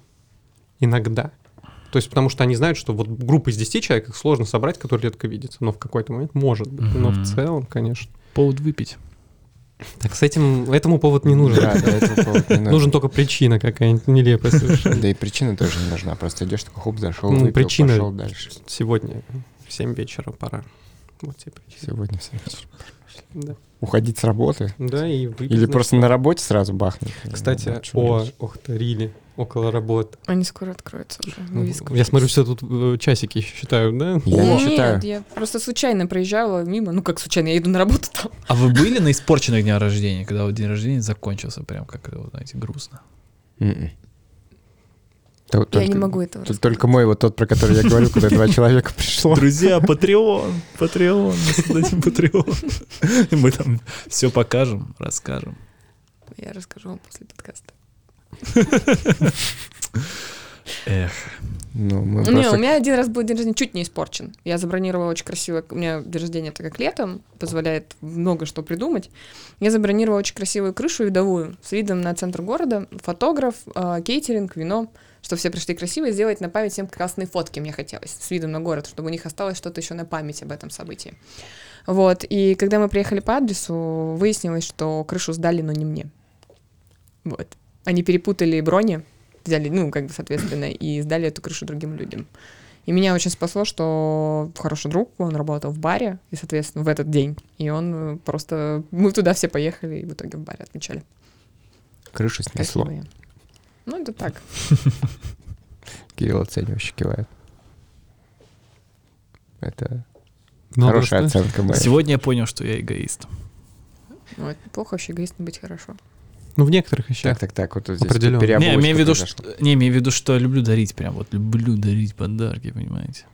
Иногда. То есть потому что они знают, что вот группа из 10 человек их сложно собрать, которые редко видятся. Но в какой-то момент может быть. Но Мгм. в целом, конечно. Повод выпить. Так с этим, этому повод не нужен. Да, да, этого повода не нужно. Нужен только причина какая-нибудь нелепая совершенно. Да и причина тоже не нужна. Просто идешь, такой хоп, зашел, Ну, выпил, причина- пошел дальше. Сегодня в 7 вечера пора. Вот тебе причина. Сегодня все. Да. Уходить с работы? Да, и выпить, Или просто на работе сразу бахнуть? Кстати, о, ох ты, Рили, около работы. Они скоро откроются уже. Ну, вывеска. Я смотрю, все тут э, часики считают, да? Я не Нет, считаю. я просто случайно проезжала мимо. Ну, как случайно, я иду на работу там. А вы были на испорченных днях рождения, когда вот день рождения закончился прям как, вот, знаете, грустно? Мгм. То- Я только- не могу этого Тут только мой, вот тот, про который я говорю, куда два человека пришло. Друзья, Патреон, Патреон, мы создадим Патреон. Мы там все покажем, расскажем. Я расскажу вам после подкаста. Эх, Ну, мы Не, просто- у меня один раз был день рождения чуть не испорчен. Я забронировала очень красиво. У меня день рождения, так как летом, позволяет много что придумать. Я забронировала очень красивую крышу видовую с видом на центр города, фотограф, э, кейтеринг, вино, что все пришли красиво и сделать на память всем красные фотки мне хотелось с видом на город, чтобы у них осталось что-то еще на память об этом событии. Вот, и когда мы приехали по адресу, выяснилось, что крышу сдали, но не мне. Вот. Они перепутали брони, взяли, ну, как бы, соответственно, и сдали эту крышу другим людям. И меня очень спасло, что хороший друг, он работал в баре, и, соответственно, в этот день. И он э, просто... Мы туда все поехали, и в итоге в баре отмечали. Крышу снесло. Красивые. Ну, это так. Кирилл оценивающе кивает. Это Ну, хорошая просто- оценка моя. сегодня я понял, что я эгоист. Ну, это неплохо вообще эгоистом быть хорошо. Ну, в некоторых вещах. Так, так, так, вот здесь Определенно. Не, имею в виду, что, не, имею в виду, что я люблю дарить, прям вот люблю дарить подарки, понимаете?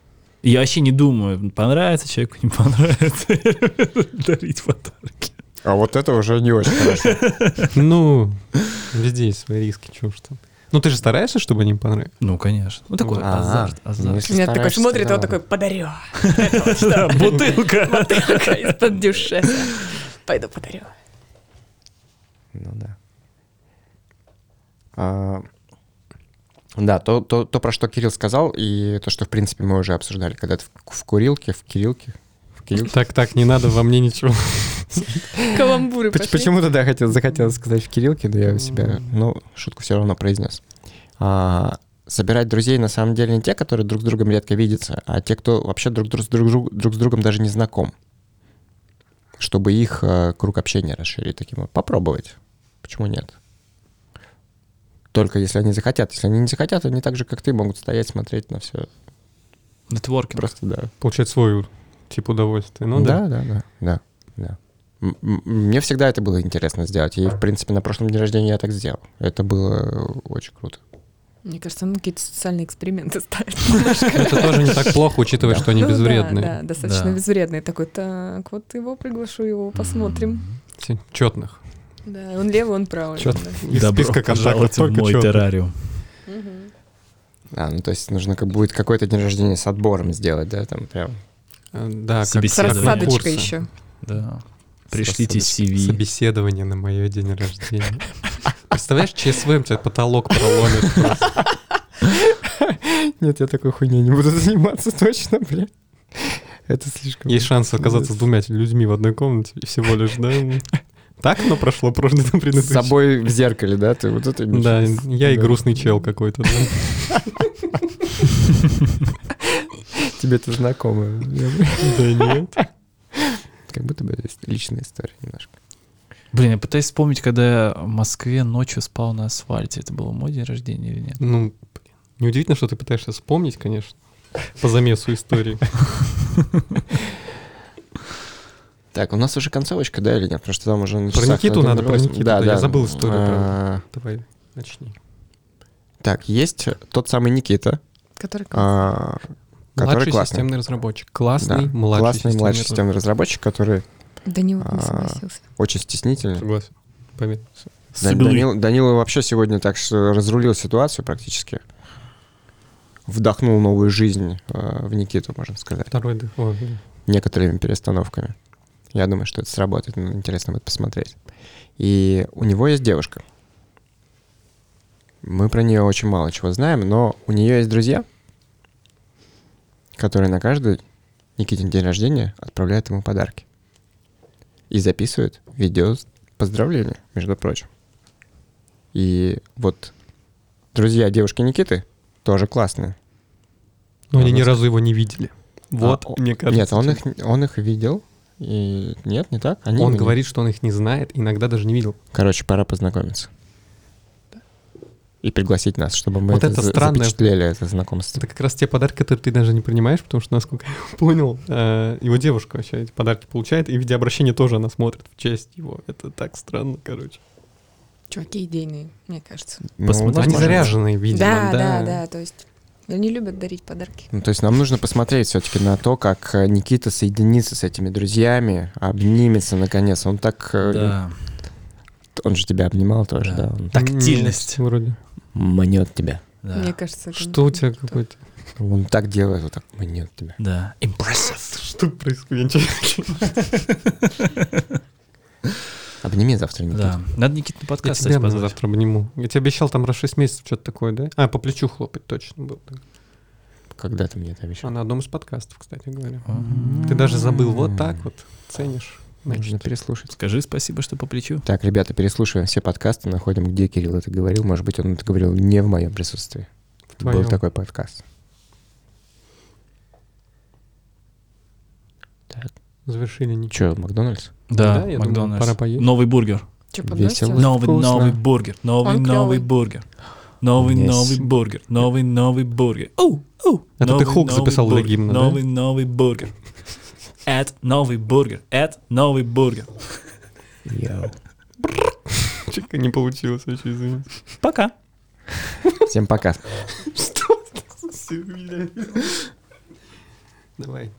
И я вообще не думаю, понравится человеку, не понравится. Дарить подарки. А вот это уже не очень хорошо. Ну, везде есть свои риски, чего уж там. Ну, ты же стараешься, чтобы они им понравились? Ну, конечно. Ну, такой А, азарт, ну, азарт. если Меня такой смотрит, он такой, подарю. Что? Бутылка. Бутылка из-под дюшеса. Пойду подарю. Ну да. А, да, то, то, то, про что Кирилл сказал, и то, что, в принципе, мы уже обсуждали когда-то в, в курилке, в Кириллке. В Кириллке. Так, так, не надо во мне ничего. Каламбуры пошли. Почему-то, да, хотел, захотелось сказать в Кириллке, но я у себя, ну, шутку все равно произнес. А, собирать друзей на самом деле не те, которые друг с другом редко видятся, а те, кто вообще друг, друг, с друг, друг- друг с другом даже не знаком. Чтобы их э, круг общения расширить таким вот. Попробовать. Почему нет? Только если они захотят. Если они не захотят, они так же, как ты, могут стоять, смотреть на все. Нетворкинг. Просто, да. Получать свой тип удовольствия. Ну, да. да, да, да, да, Мне всегда это было интересно сделать. И, в принципе, на прошлом дне рождения я так сделал. Это было очень круто. Мне кажется, ну какие-то социальные эксперименты ставят. Это тоже не так плохо, учитывая, что они Ну безвредные. Да, достаточно безвредные. Такой, так, вот его приглашу, его посмотрим. Четных. Да, он левый, он правый. Чёт- да. Из Добро списка контактов пожаловать в только мой чётных. террариум. Мгм. А, ну то есть нужно как будет какой-то день рождения с отбором сделать, да, там прям. Э, Да, как С рассадочкой еще. Да. Пришлите. CV. Собеседование на мое день рождения. Представляешь, ЧСВ, у тебя потолок проломит. Нет, я такой хуйней не буду заниматься точно, бля. Это слишком... Есть шанс оказаться с двумя людьми в одной комнате всего лишь, да? Так оно прошло прошлый на С предыдущий. собой в зеркале, да? Ты вот это Да, я и Да. грустный чел какой-то, да. Тебе это знакомо. Да нет. Как будто бы есть личная история немножко. Блин, я пытаюсь вспомнить, когда я в Москве ночью спал на асфальте. Это был мой день рождения или нет? Ну, блин, неудивительно, что ты пытаешься вспомнить, конечно, по замесу истории. Так, у нас уже концовочка, да, или нет? Потому что там уже на Про часах Никиту на надо, про 1:08. Никиту, да, я забыл историю, А, Давай, начни. Так, есть тот самый Никита, Который а, который Младший классный. системный разработчик. Классный, Да, младший классный системный младший системный разработчик, который Данила не А, согласился. очень стеснительный. Согласен. Поверь. Да- Данил, Данила вообще сегодня так что разрулил ситуацию практически. Вдохнул новую жизнь э, в Никиту, можно сказать, Второй дых. Да. некоторыми перестановками. Я думаю, что это сработает. ну, Интересно будет посмотреть. И у него есть девушка. Мы про нее очень мало чего знаем, но у нее есть друзья, которые на каждый Никитин день рождения отправляют ему подарки. И записывают видео с поздравления, между прочим. И вот друзья девушки Никиты тоже классные. Но они ни разу его не видели. Вот, А, мне кажется. Нет, он их, он их видел. И нет, не так. Они Он не- говорит, что он их не знает, иногда даже не видел. Короче, пора познакомиться. И пригласить нас, чтобы мы Вот это, это за- странное- запечатлели, это знакомство. Это как раз те подарки, которые ты даже не принимаешь, потому что, насколько я понял, э, его девушка вообще эти подарки получает, и видеообращение тоже она смотрит в честь его. Это так странно, короче. Чуваки идейные, мне кажется. Ну, Посмотреть Они заряженные, видимо, да, да. да, да, то есть они любят дарить подарки. Ну, то есть нам нужно посмотреть все-таки на то, как э, Никита соединится с этими друзьями, обнимется наконец. Он так... э, Да. Он же тебя обнимал тоже, Да. да? Он Тактильность. Вроде. мнет тебя. Да. Мне кажется, это Что у тебя какой-то... Он так делает, вот так мнет тебя. Да. Impressive. Что происходит? Я Обними завтра Никиту. Да. Надо Никит на Я подкаст, тебя кстати, завтра обниму. Я тебе обещал там раз в 6 месяцев что-то такое, да? А, по плечу хлопать точно был. Когда ты мне это А обещал? на одном из подкастов, кстати говоря. Ты даже забыл вот так вот. Ценишь. Нужно переслушать. Скажи спасибо, что по плечу. Так, ребята, переслушиваем все подкасты, находим, где Кирилл это говорил. Может быть, он это говорил не в моем присутствии. в Был твоем. такой подкаст. Так, Завершили ничего. что, Макдональдс? Да, Да, я думаю, Макдональдс. пора поесть. Новый бургер. Что, Весело. Новый, вкусно. новый бургер. Новый, Он новый клёвый. бургер. Новый, Yes. новый бургер. Новый, новый бургер. Оу, оу. Это ты Новый, хук новый записал для бургер. гимна, да? Новый, новый бургер. Эд новый бургер. Эд новый бургер. Йоу. Чика не получилось, очень извините. Пока. Всем пока. Давай.